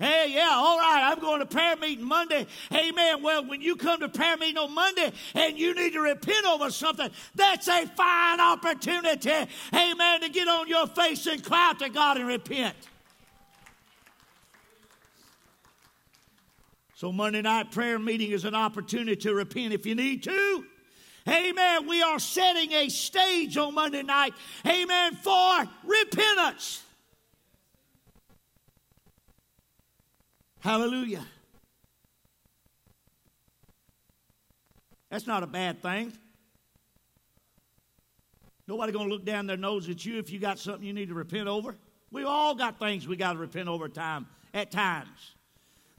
Hey, yeah, all right, I'm going to prayer meeting Monday. Amen. Well, when you come to prayer meeting on Monday and you need to repent over something, that's a fine opportunity, amen, to get on your face and cry out to God and repent. So, Monday night prayer meeting is an opportunity to repent if you need to. Amen. We are setting a stage on Monday night, amen, for repentance. Hallelujah. That's not a bad thing. Nobody going to look down their nose at you if you got something you need to repent over. We all got things we got to repent over time at times.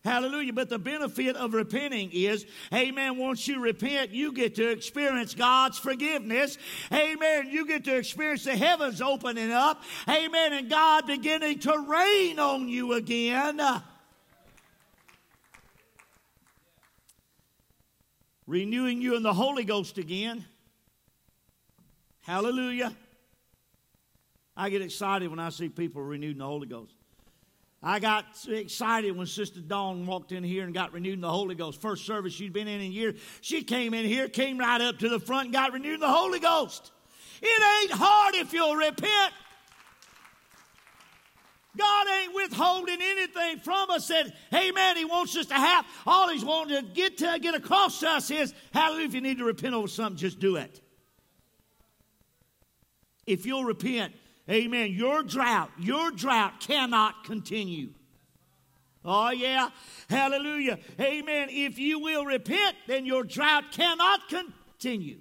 Hallelujah. But the benefit of repenting is, amen, once you repent, you get to experience God's forgiveness. Amen. You get to experience the heavens opening up. Amen. And God beginning to rain on you again. Renewing you in the Holy Ghost again. Hallelujah. I get excited when I see people renewed in the Holy Ghost. I got excited when Sister Dawn walked in here and got renewed in the Holy Ghost. First service she'd been in in a year. She came in here, came right up to the front, and got renewed in the Holy Ghost. It ain't hard if you'll repent. God ain't withholding anything from us. That Amen. He wants us to have. All He's wanting to get to get across to us is, Hallelujah. If you need to repent over something, just do it. If you'll repent, Amen. Your drought, your drought cannot continue. Oh, yeah. Hallelujah. Amen. If you will repent, then your drought cannot continue.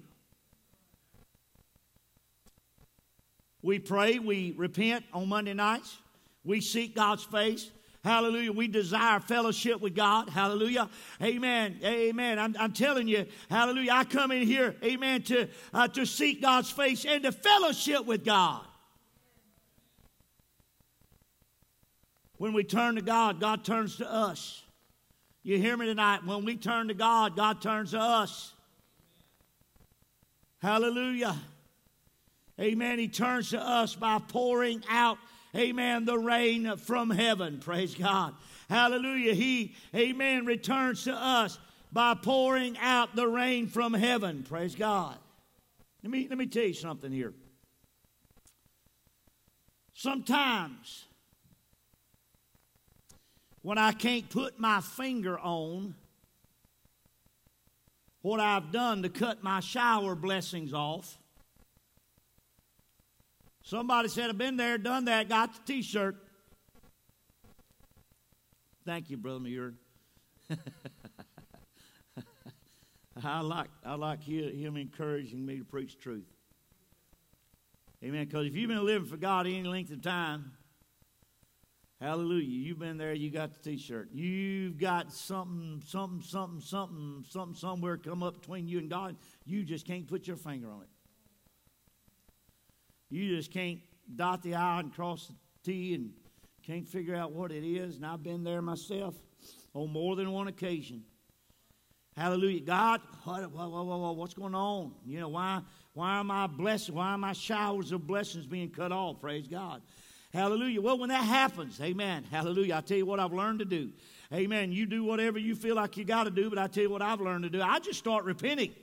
We pray, we repent on Monday nights. We seek God's face. Hallelujah. We desire fellowship with God. Hallelujah. Amen. Amen. I'm, I'm telling you, hallelujah. I come in here, amen, to, uh, to seek God's face and to fellowship with God. when we turn to God, God turns to us. You hear me tonight? When we turn to God, God turns to us. Hallelujah. Amen. He turns to us by pouring out, amen, the rain from heaven. Praise God. Hallelujah. He, amen, returns to us by pouring out the rain from heaven. Praise God. Let me, let me tell you something here. Sometimes, when I can't put my finger on what I've done to cut my shower blessings off, somebody said, I've been there, done that, got the t shirt. Thank you, Brother Muir. I like, I like him encouraging me to preach truth. Amen. Because if you've been living for God any length of time, hallelujah, you've been there, you got the t shirt. You've got something, something, something, something, something somewhere come up between you and God. You just can't put your finger on it. You just can't dot the I and cross the T and can't figure out what it is. And I've been there myself on more than one occasion. Hallelujah. God, what, what, what, what's going on? You know, why, why are my blessings, why are my showers of blessings being cut off? Praise God. Hallelujah. Well, when that happens, amen. Hallelujah. I tell you what I've learned to do. Amen. You do whatever you feel like you got to do, but I tell you what I've learned to do. I just start repenting.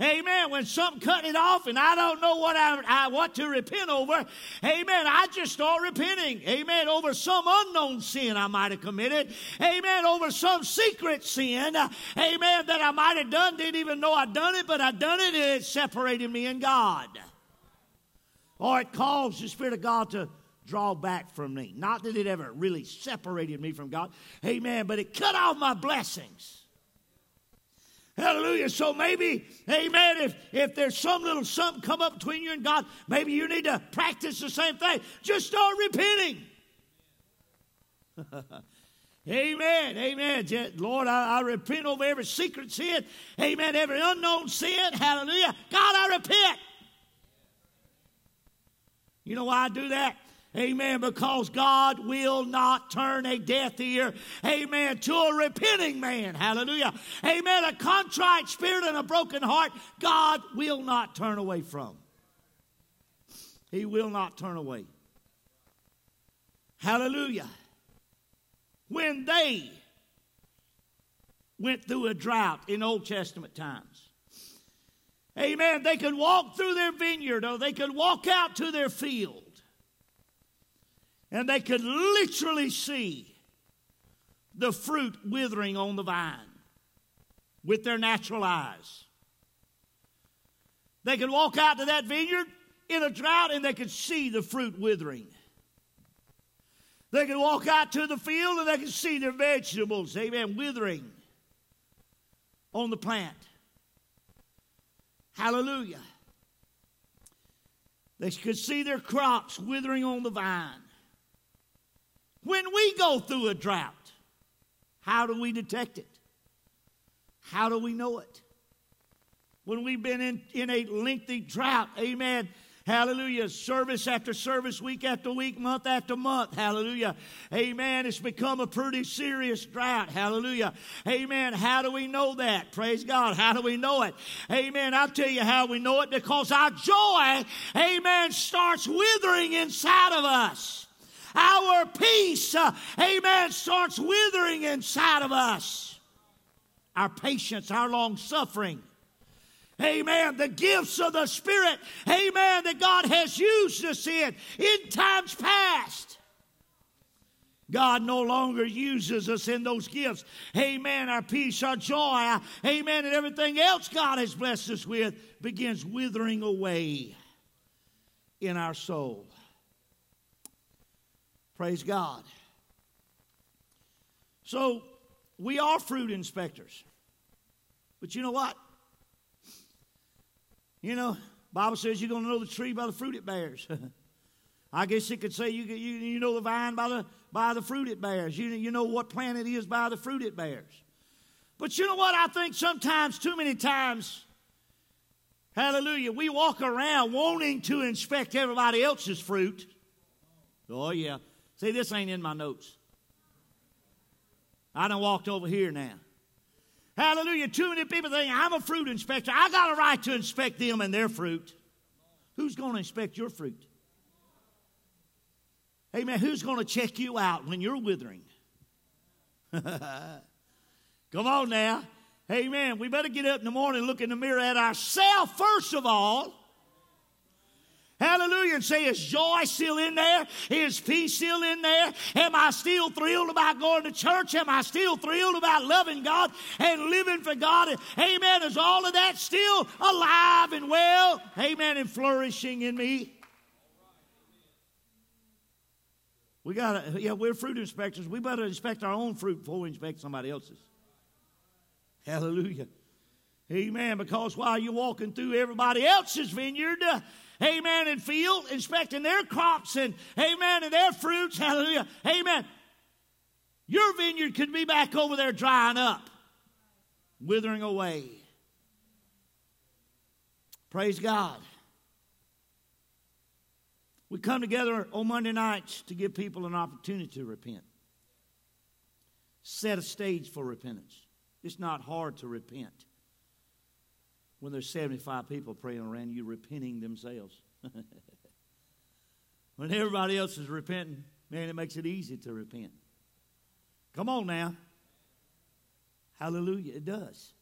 Amen. When something cut it off and I don't know what I, I what to repent over, amen, I just start repenting. Amen. Over some unknown sin I might have committed. Amen. Over some secret sin. Amen. That I might have done. Didn't even know I'd done it, but I done it and it separated me and God. Or it caused the Spirit of God to draw back from me. Not that it ever really separated me from God. Amen. But it cut off my blessings. Hallelujah. So maybe, amen, if, if there's some little something come up between you and God, maybe you need to practice the same thing. Just start repenting. amen. Amen. Lord, I, I, repent over every secret sin. Amen. Every unknown sin. Hallelujah. God, I repent. You know why I do that? Amen. Because God will not turn a deaf ear, amen, to a repenting man. Hallelujah. Amen. A contrite spirit and a broken heart, God will not turn away from. He will not turn away. Hallelujah. When they went through a drought in Old Testament times, amen, they could walk through their vineyard or they could walk out to their field and they could literally see the fruit withering on the vine with their natural eyes. They could walk out to that vineyard in a drought and they could see the fruit withering. They could walk out to the field and they could see their vegetables, amen, withering on the plant. Hallelujah. They could see their crops withering on the vine. When we go through a drought, how do we detect it? How do we know it? When we've been in, in a lengthy drought, amen. Hallelujah. Service after service, week after week, month after month. Hallelujah. Amen. It's become a pretty serious drought. Hallelujah. Amen. How do we know that? Praise God. How do we know it? Amen. I'll tell you how we know it because our joy, amen, starts withering inside of us our peace, uh, amen, starts withering inside of us. Our patience, our long suffering. Amen. The gifts of the Spirit, amen, that God has used us in in times past. God no longer uses us in those gifts. Amen. Our peace, our joy, amen, and everything else God has blessed us with begins withering away in our soul. Praise God. So we are fruit inspectors. But you know what? You know, Bible says you're going to know the tree by the fruit it bears. I guess it could say you, you, you know the vine by the, by the fruit it bears. You, you know what plant it is by the fruit it bears. But you know what? I think sometimes, too many times, hallelujah, we walk around wanting to inspect everybody else's fruit. Oh, yeah. See, this ain't in my notes. I done walked over here now. Hallelujah. Too many people think I'm a fruit inspector. I got a right to inspect them and their fruit. Who's going to inspect your fruit? Hey Amen. Who's going to check you out when you're withering? Come on now. Hey Amen. We better get up in the morning look in the mirror at ourselves first of all. Hallelujah. And say, is joy still in there? Is peace still in there? Am I still thrilled about going to church? Am I still thrilled about loving God and living for God? Amen. Is all of that still alive and well? Amen. And flourishing in me? We got to, yeah, we're fruit inspectors. We better inspect our own fruit before we inspect somebody else's. Hallelujah. Amen. Because while you're walking through everybody else's vineyard, amen, and field, inspecting their crops and, amen, and their fruits, hallelujah, amen, your vineyard could be back over there drying up, withering away. Praise God. We come together on Monday nights to give people an opportunity to repent, set a stage for repentance. It's not hard to repent when there's 75 people praying around you repenting themselves. when everybody else is repenting, man, it makes it easy to repent. Come on now. Hallelujah. It does.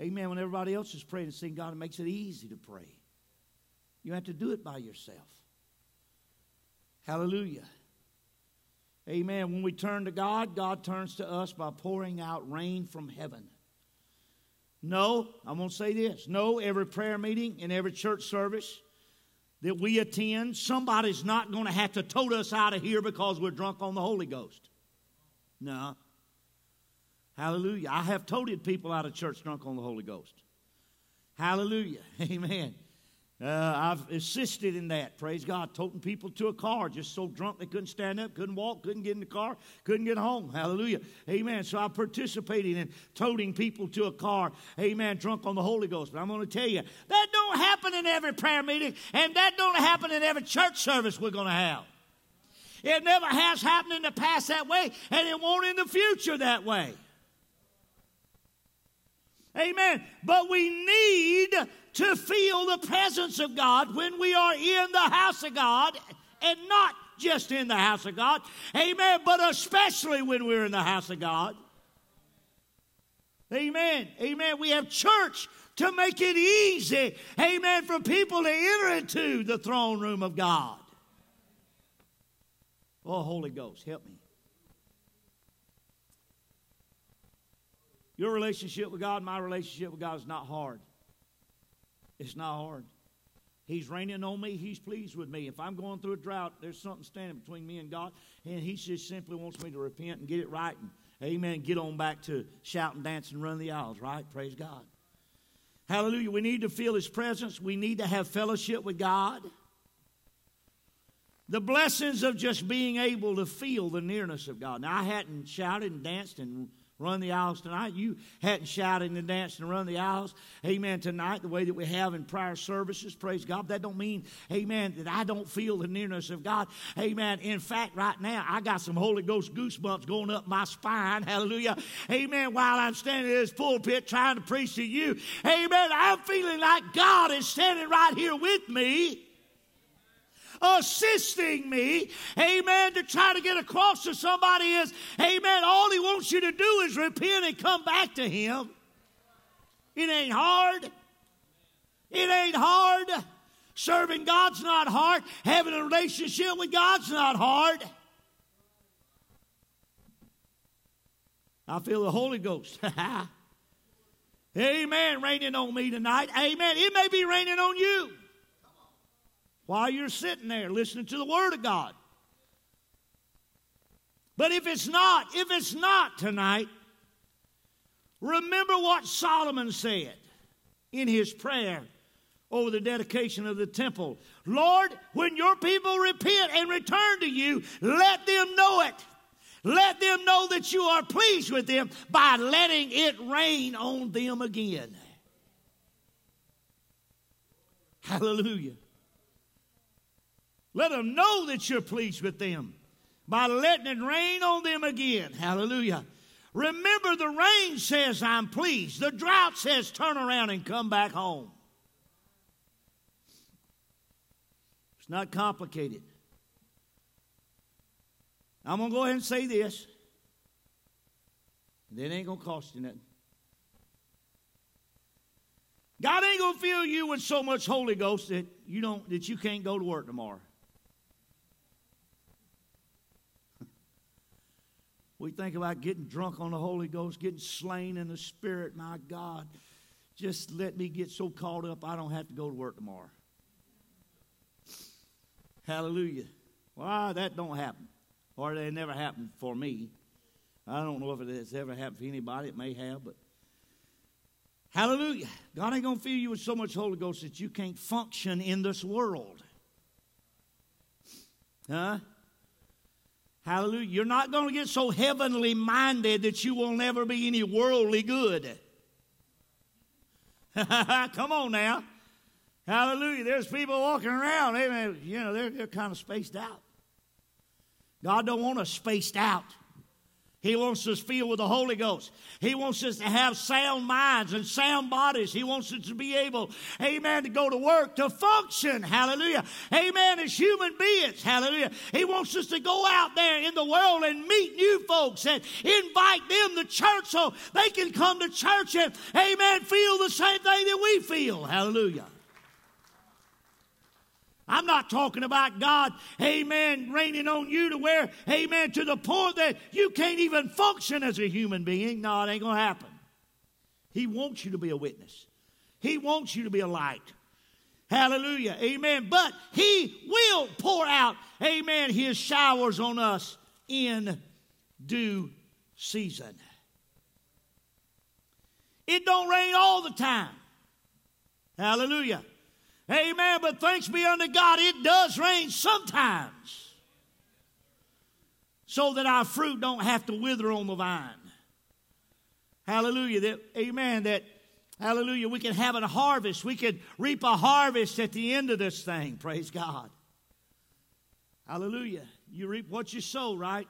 Amen. When everybody else is praying and seeing God, it makes it easy to pray. You have to do it by yourself. Hallelujah. Amen. When we turn to God, God turns to us by pouring out rain from heaven. No, I'm going to say this. No, every prayer meeting and every church service that we attend, somebody's not going to have to tote us out of here because we're drunk on the Holy Ghost. No. Hallelujah. I have toted people out of church drunk on the Holy Ghost. Hallelujah. Amen. Uh, I've assisted in that, praise God, toting people to a car just so drunk they couldn't stand up, couldn't walk, couldn't get in the car, couldn't get home. Hallelujah. Amen. So I participated in toting people to a car, amen, drunk on the Holy Ghost. But I'm going to tell you, that don't happen in every prayer meeting, and that don't happen in every church service we're going to have. It never has happened in the past that way, and it won't in the future that way. Amen. But we need to feel the presence of God when we are in the house of God and not just in the house of God. Amen. But especially when we're in the house of God. Amen. Amen. We have church to make it easy, amen, for people to enter into the throne room of God. Oh, Holy Ghost, help me. Your relationship with God, my relationship with God is not hard. It's not hard. He's raining on me. He's pleased with me. If I'm going through a drought, there's something standing between me and God, and He just simply wants me to repent and get it right. And, amen. Get on back to shouting, dancing, run the aisles, right? Praise God. Hallelujah. We need to feel His presence. We need to have fellowship with God. The blessings of just being able to feel the nearness of God. Now, I hadn't shouted and danced and run the aisles tonight. You hadn't shouted and danced and run the aisles, amen, tonight, the way that we have in prior services, praise God. That don't mean, amen, that I don't feel the nearness of God. Amen. In fact, right now, I got some Holy Ghost goosebumps going up my spine, hallelujah. Amen. While I'm standing in this pulpit trying to preach to you, amen, I'm feeling like God is standing right here with me assisting me, amen, to try to get across to somebody is, amen, all he wants you to do is repent and come back to him. It ain't hard. It ain't hard. Serving God's not hard. Having a relationship with God's not hard. I feel the Holy Ghost. Amen. Raining on me tonight. Amen. It may be raining on you while you're sitting there listening to the Word of God. But if it's not, if it's not tonight, remember what Solomon said in his prayer over the dedication of the temple. Lord, when your people repent and return to you, let them know it. Let them know that you are pleased with them by letting it rain on them again. Hallelujah. Let them know that you're pleased with them by letting it rain on them again. Hallelujah. Remember, the rain says, I'm pleased. The drought says, turn around and come back home. It's not complicated. I'm going to go ahead and say this. That ain't going to cost you nothing. God ain't going to fill you with so much Holy Ghost that you don't that you can't go to work tomorrow. We think about getting drunk on the Holy Ghost, getting slain in the Spirit. My God, just let me get so caught up I don't have to go to work tomorrow. Hallelujah. Well, that don't happen. Or that never happened for me. I don't know if it has ever happened for anybody. It may have, but hallelujah. God ain't going to fill you with so much Holy Ghost that you can't function in this world. Huh? Hallelujah. You're not going to get so heavenly minded that you will never be any worldly good. Come on now. Hallelujah. There's people walking around, amen, you know, they're, they're kind of spaced out. God don't want us spaced out. He wants us filled with the Holy Ghost. He wants us to have sound minds and sound bodies. He wants us to be able, amen, to go to work, to function, hallelujah, amen, as human beings, hallelujah. He wants us to go out there in the world and meet new folks and invite them to church so they can come to church and, amen, feel the same thing that we feel, hallelujah. I'm not talking about God, amen, raining on you to where, amen, to the point that you can't even function as a human being. No, it ain't going to happen. He wants you to be a witness, He wants you to be a light. Hallelujah. Amen. But He will pour out, amen, His showers on us in due season. It don't rain all the time. Hallelujah. Amen. But thanks be unto God, it does rain sometimes. So that our fruit don't have to wither on the vine. Hallelujah. That, amen. That, hallelujah, we can have a harvest. We can reap a harvest at the end of this thing. Praise God. Hallelujah. You reap what you sow, right?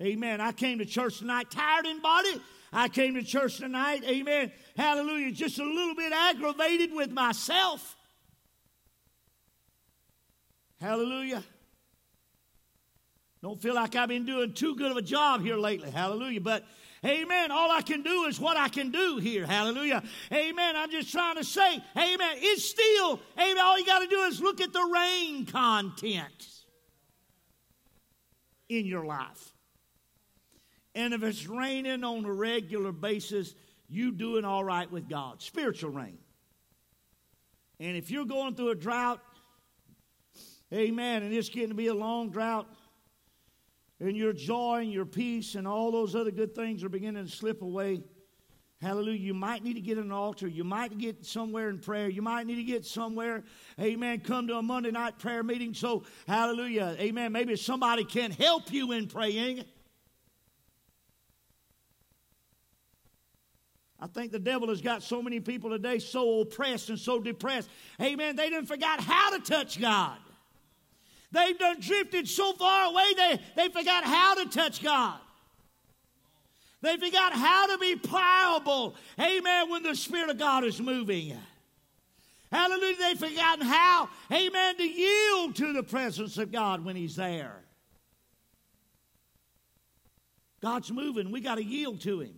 Amen. I came to church tonight tired in body. I came to church tonight, amen. Hallelujah. Just a little bit aggravated with myself. Hallelujah. Don't feel like I've been doing too good of a job here lately. Hallelujah. But Amen. All I can do is what I can do here. Hallelujah. Amen. I'm just trying to say, Amen. It's still, Amen. All you got to do is look at the rain content in your life. And if it's raining on a regular basis, you doing all right with God. Spiritual rain. And if you're going through a drought, amen, and it's getting to be a long drought, and your joy and your peace and all those other good things are beginning to slip away, hallelujah, you might need to get an altar. You might get somewhere in prayer. You might need to get somewhere, amen, come to a Monday night prayer meeting. So, hallelujah, amen, maybe somebody can help you in praying. I think the devil has got so many people today so oppressed and so depressed. Amen. They didn't forgot how to touch God. They've done drifted so far away they, they forgot how to touch God. They forgot how to be pliable. Amen. When the Spirit of God is moving. Hallelujah. They've forgotten how, amen, to yield to the presence of God when He's there. God's moving. We got to yield to Him.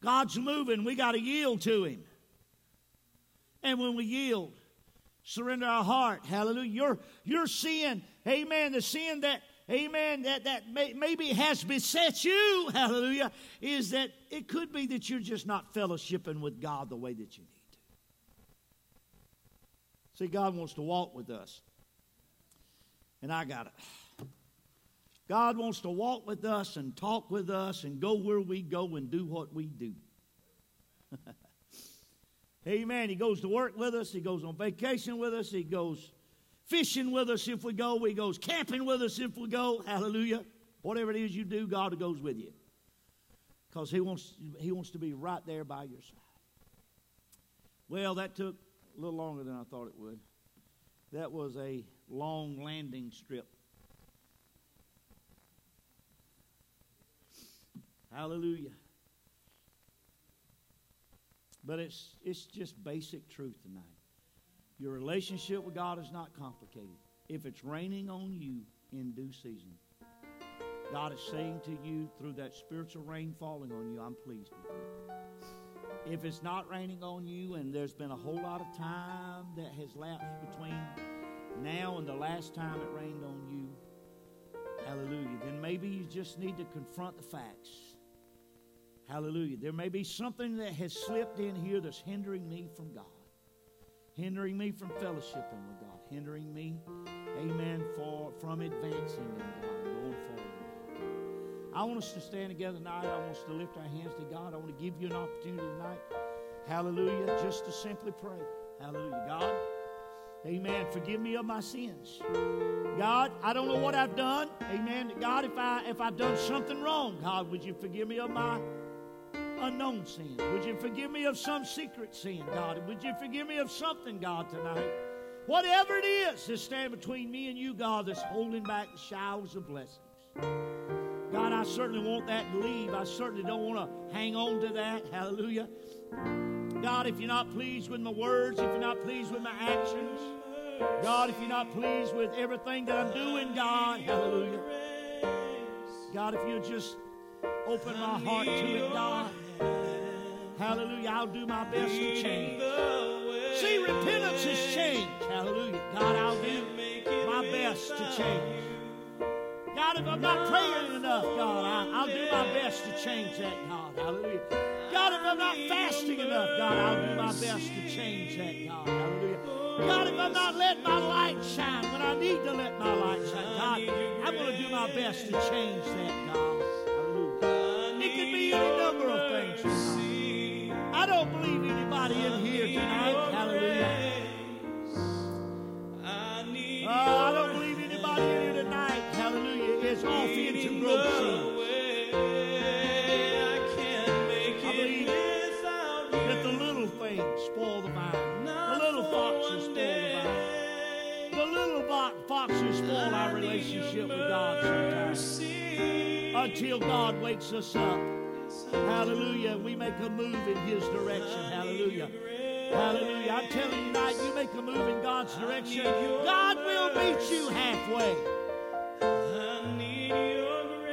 God's moving. We got to yield to Him. And when we yield, surrender our heart, hallelujah, your, your sin, amen, the sin that, amen, that, that may, maybe has beset you, hallelujah, is that it could be that you're just not fellowshipping with God the way that you need to. See, God wants to walk with us. And I got it. God wants to walk with us and talk with us and go where we go and do what we do. Amen. He goes to work with us. He goes on vacation with us. He goes fishing with us if we go. He goes camping with us if we go. Hallelujah. Whatever it is you do, God goes with you. Because he wants, he wants to be right there by your side. Well, that took a little longer than I thought it would. That was a long landing strip Hallelujah. But it's it's just basic truth tonight. Your relationship with God is not complicated. If it's raining on you in due season, God is saying to you through that spiritual rain falling on you, I'm pleased with you. If it's not raining on you and there's been a whole lot of time that has lapsed between now and the last time it rained on you, hallelujah, then maybe you just need to confront the facts. Hallelujah. There may be something that has slipped in here that's hindering me from God, hindering me from fellowshipping with God, hindering me, amen, for from advancing in God, going forward. I want us to stand together tonight. I want us to lift our hands to God. I want to give you an opportunity tonight. Hallelujah. Just to simply pray. Hallelujah. God, amen. Forgive me of my sins. God, I don't know what I've done. Amen. God, if I if I've done something wrong, God, would you forgive me of my unknown sin? Would you forgive me of some secret sin, God? Would you forgive me of something, God, tonight? Whatever it is that stand between me and you, God, that's holding back the showers of blessings. God, I certainly want that to leave. I certainly don't want to hang on to that. Hallelujah. God, if you're not pleased with my words, if you're not pleased with my actions, God, if you're not pleased with everything that I'm doing, God, hallelujah. God, if you just open my heart to it, God, hallelujah, I'll do my best to change. See, repentance is change, hallelujah. God, I'll do my best to change. God, if I'm not praying enough, God, I, I'll do my best to change that, God. Hallelujah. God, if I'm not fasting enough, God, I'll do my best to change that, God. Hallelujah. God, if I'm not letting my light shine when I need to let my light shine, God, I'm going to do my best to change that, God. I don't believe anybody in here tonight. Hallelujah. Uh, I don't believe anybody in here tonight, hallelujah, is off into sin. I believe that the little things spoil the vine. The little foxes spoil the vine. The little foxes spoil our relationship with God sometimes. Until God wakes us up. Hallelujah. We make a move in His direction. Hallelujah. Hallelujah. I'm telling you tonight, you make a move in God's direction, God will meet you halfway.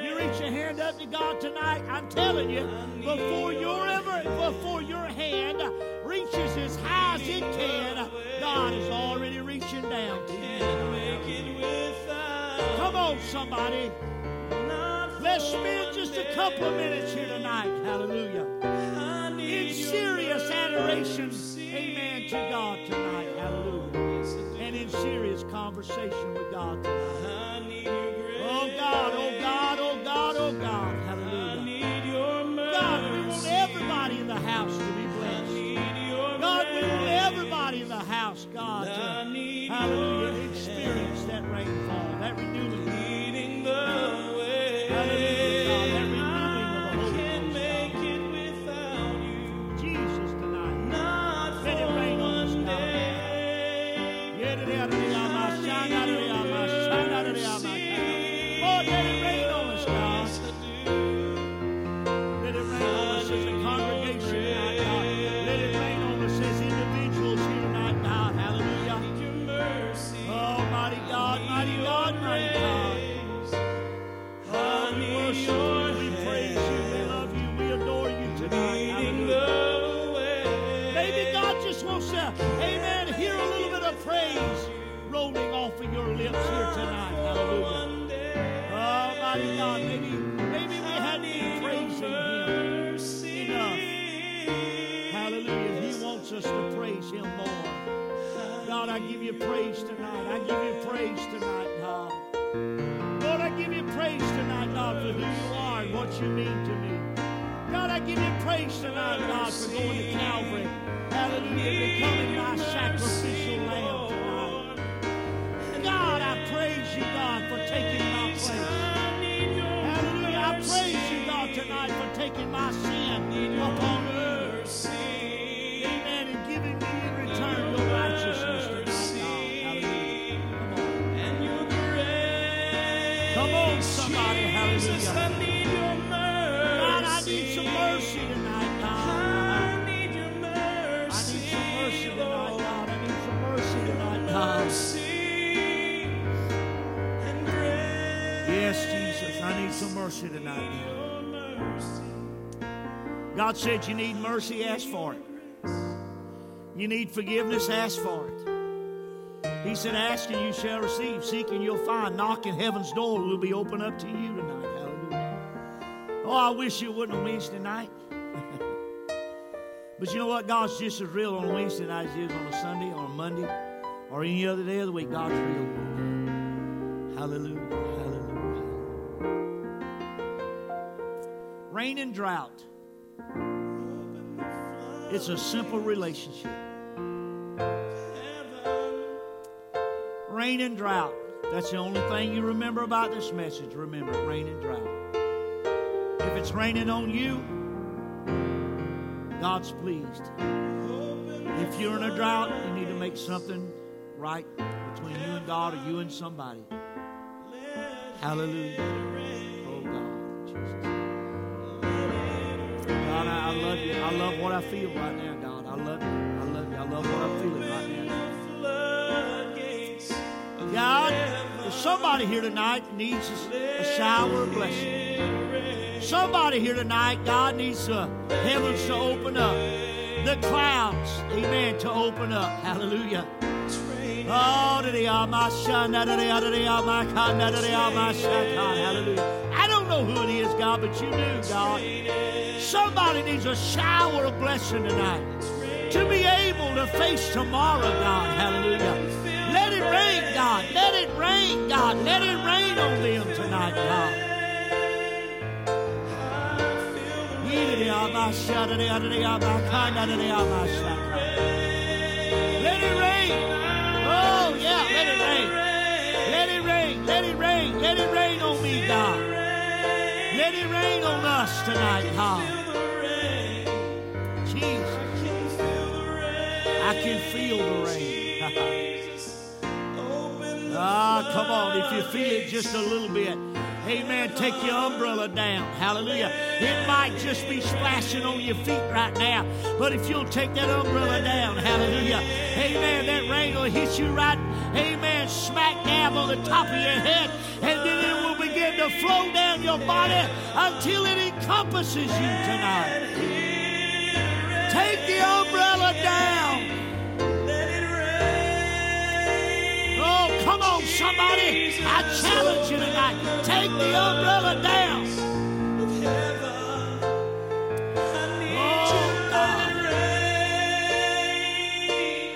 You reach your hand up to God tonight. I'm telling you, before your ever, before your hand reaches as high as it can, God is already reaching down to you. Come on, somebody. Let's spend just a couple of minutes here tonight. Hallelujah. In serious adoration, amen, to God tonight. Hallelujah. And in serious conversation with God tonight. Oh God, oh God, oh I give you praise tonight, God. Lord, I give you praise tonight, God, for who you are and what you mean to me. God, I give you praise tonight, God, for going to Calvary. Hallelujah, becoming my sacrificial lamb tonight. God, I praise you, God, for taking my place. Hallelujah, I praise you, God, tonight for taking my sin upon earth. Mercy tonight. God said you need mercy, ask for it. You need forgiveness, ask for it. He said, Ask and you shall receive, seek and you'll find, knock and heaven's door will be open up to you tonight. Hallelujah. Oh, I wish it wasn't a Wednesday night. but you know what? God's just as real on Wednesday night as he is on a Sunday, on a Monday, or any other day of the week. God's real. Hallelujah. Rain and drought. It's a simple relationship. Rain and drought. That's the only thing you remember about this message. Remember, rain and drought. If it's raining on you, God's pleased. If you're in a drought, you need to make something right between you and God or you and somebody. Hallelujah. God, I, I love you. I love what I feel right now, God. I love you. I love you. I love what I'm feeling right now. God, if somebody here tonight needs a, a shower of blessing. Somebody here tonight, God needs the heavens to open up, the clouds, amen, to open up. Hallelujah. Oh, hallelujah. Know who it is, God, but you do, God. Somebody needs a shower of blessing tonight to be able to face tomorrow, God. Hallelujah. Let it rain, God. Let it rain, God. Let it rain on them tonight, God. Let it rain. Oh, yeah, let it rain. Let it rain. Let it rain. Let it rain on me, God. Let it rain on us tonight, God. Jesus. I can feel the rain. ah, come on. If you feel it just a little bit, amen, take your umbrella down. Hallelujah. It might just be splashing on your feet right now, but if you'll take that umbrella down, hallelujah, amen, that rain will hit you right, amen, smack dab on the top of your head, and then to flow down your body until it encompasses you tonight. Take the umbrella down. Oh, come on, somebody. I challenge you tonight. Take the umbrella down. Oh.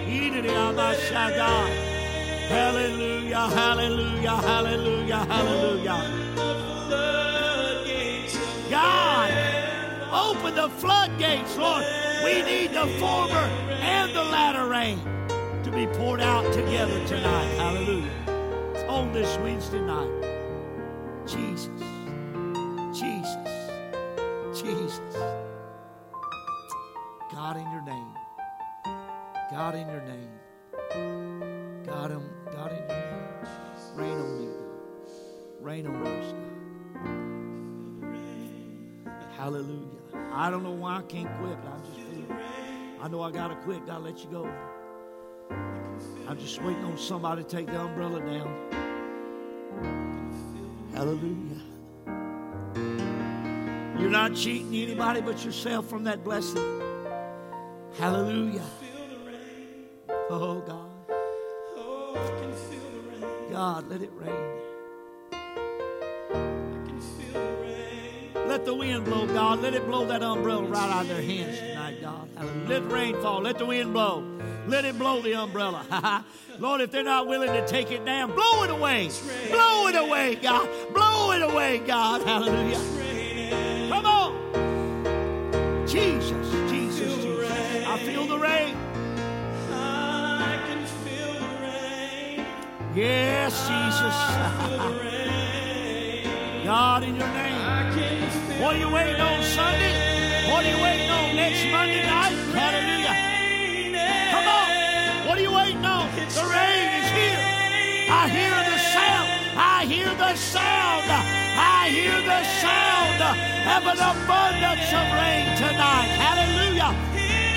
Idiri-abashada. Hallelujah, hallelujah, hallelujah, hallelujah. God, open the floodgates, Lord. We need the former and the latter rain to be poured out together tonight. Hallelujah. On this Wednesday night. Jesus. Jesus. Jesus. God in your name. God in your name. God God in your name. Rain on us, God. Hallelujah. I don't know why I can't quit, but I'm just feeling. I know I gotta quit. Gotta let you go. I'm just waiting on somebody to take the umbrella down. Hallelujah. You're not cheating anybody but yourself from that blessing. Hallelujah. Oh, God. Oh, God, let it rain. Let the wind blow, God. Let it blow that umbrella right out of their hands tonight, God. Let the rain fall. Let the wind blow. Let it blow the umbrella. Lord, if they're not willing to take it down, blow it away. Blow it away, God. Blow it away, God. Hallelujah. Come on. Jesus, Jesus, Jesus. I feel the rain. Yes, Jesus. God, in your name. What are you waiting on Sunday? What are you waiting on next Monday night? Hallelujah. Come on. What are you waiting on? The rain is here. I hear the sound. I hear the sound. I hear the sound of an abundance of rain tonight. Hallelujah.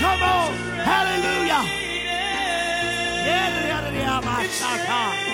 Come on. Hallelujah. Yeah, yeah, yeah, my shaka.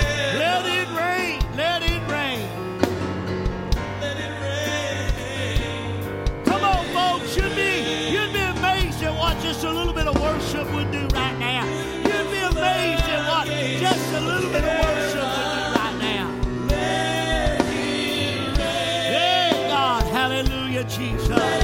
just a little bit of worship would do right now. You'd be amazed at what just a little bit of worship would do right now. Yeah, God, hallelujah, Jesus.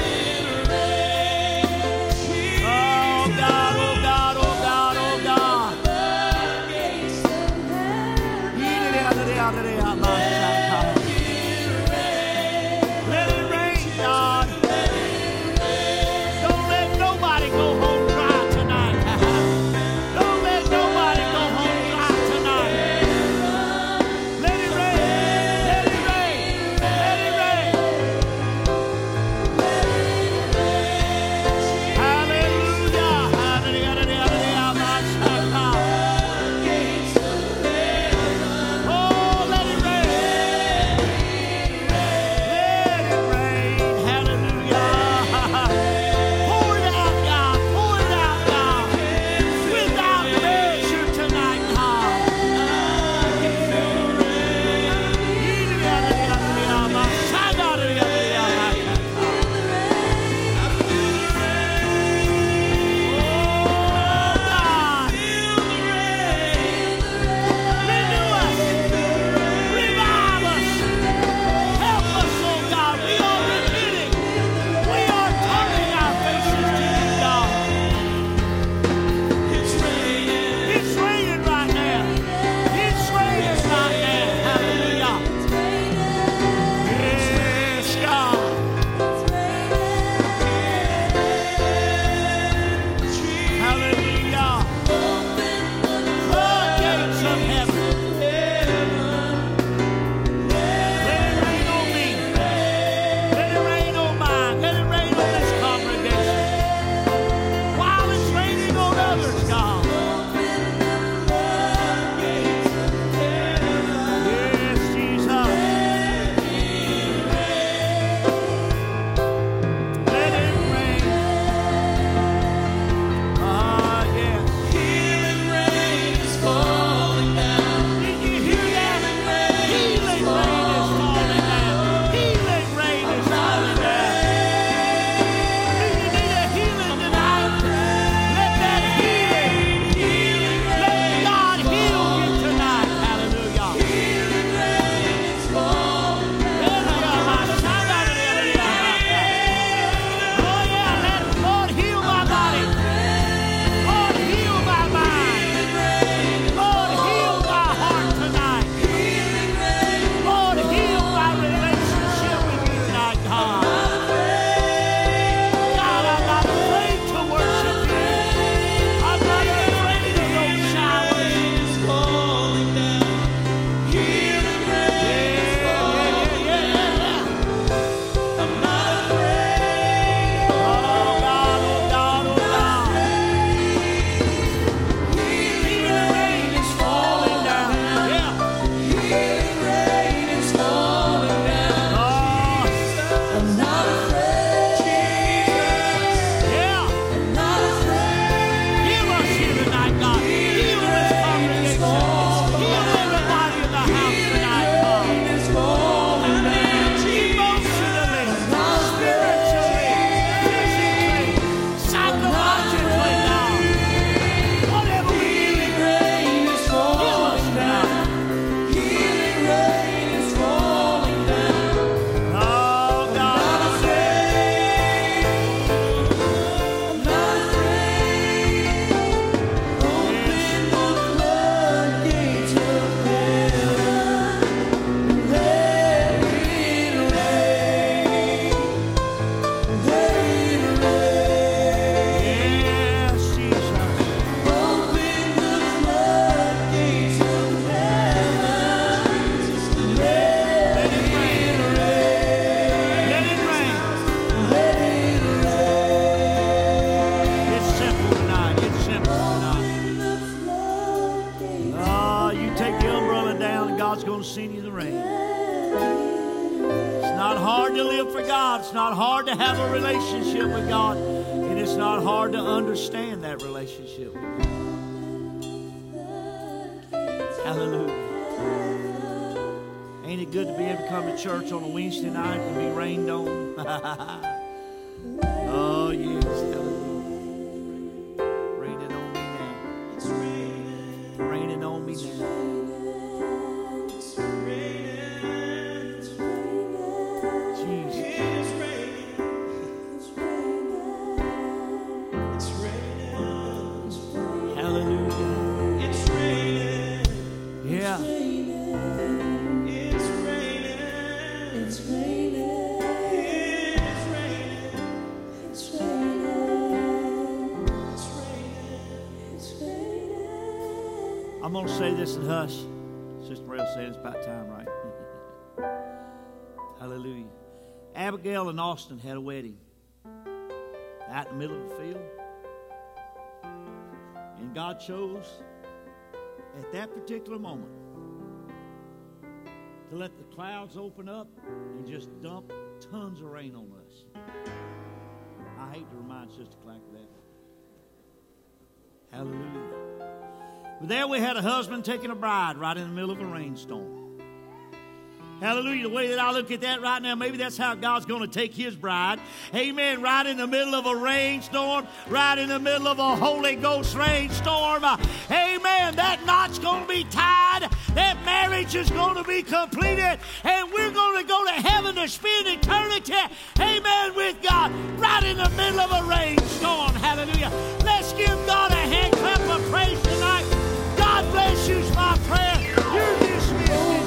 Come to church on a Wednesday night and be rained on? going to say this and hush. Sister Rail said it's about time, right? Hallelujah. Abigail and Austin had a wedding out in the middle of the field. And God chose at that particular moment to let the clouds open up and just dump tons of rain on us. I hate to remind Sister Clack of that. Hallelujah. There we had a husband taking a bride right in the middle of a rainstorm. Hallelujah. The way that I look at that right now, maybe that's how God's going to take his bride. Amen. Right in the middle of a rainstorm, right in the middle of a Holy Ghost rainstorm. Amen. That knot's going to be tied. That marriage is going to be completed. And we're going to go to heaven to spend eternity. Amen. With God. Right in the middle of a rainstorm. Hallelujah. Let's give God a hand clap of praise issues my prayer.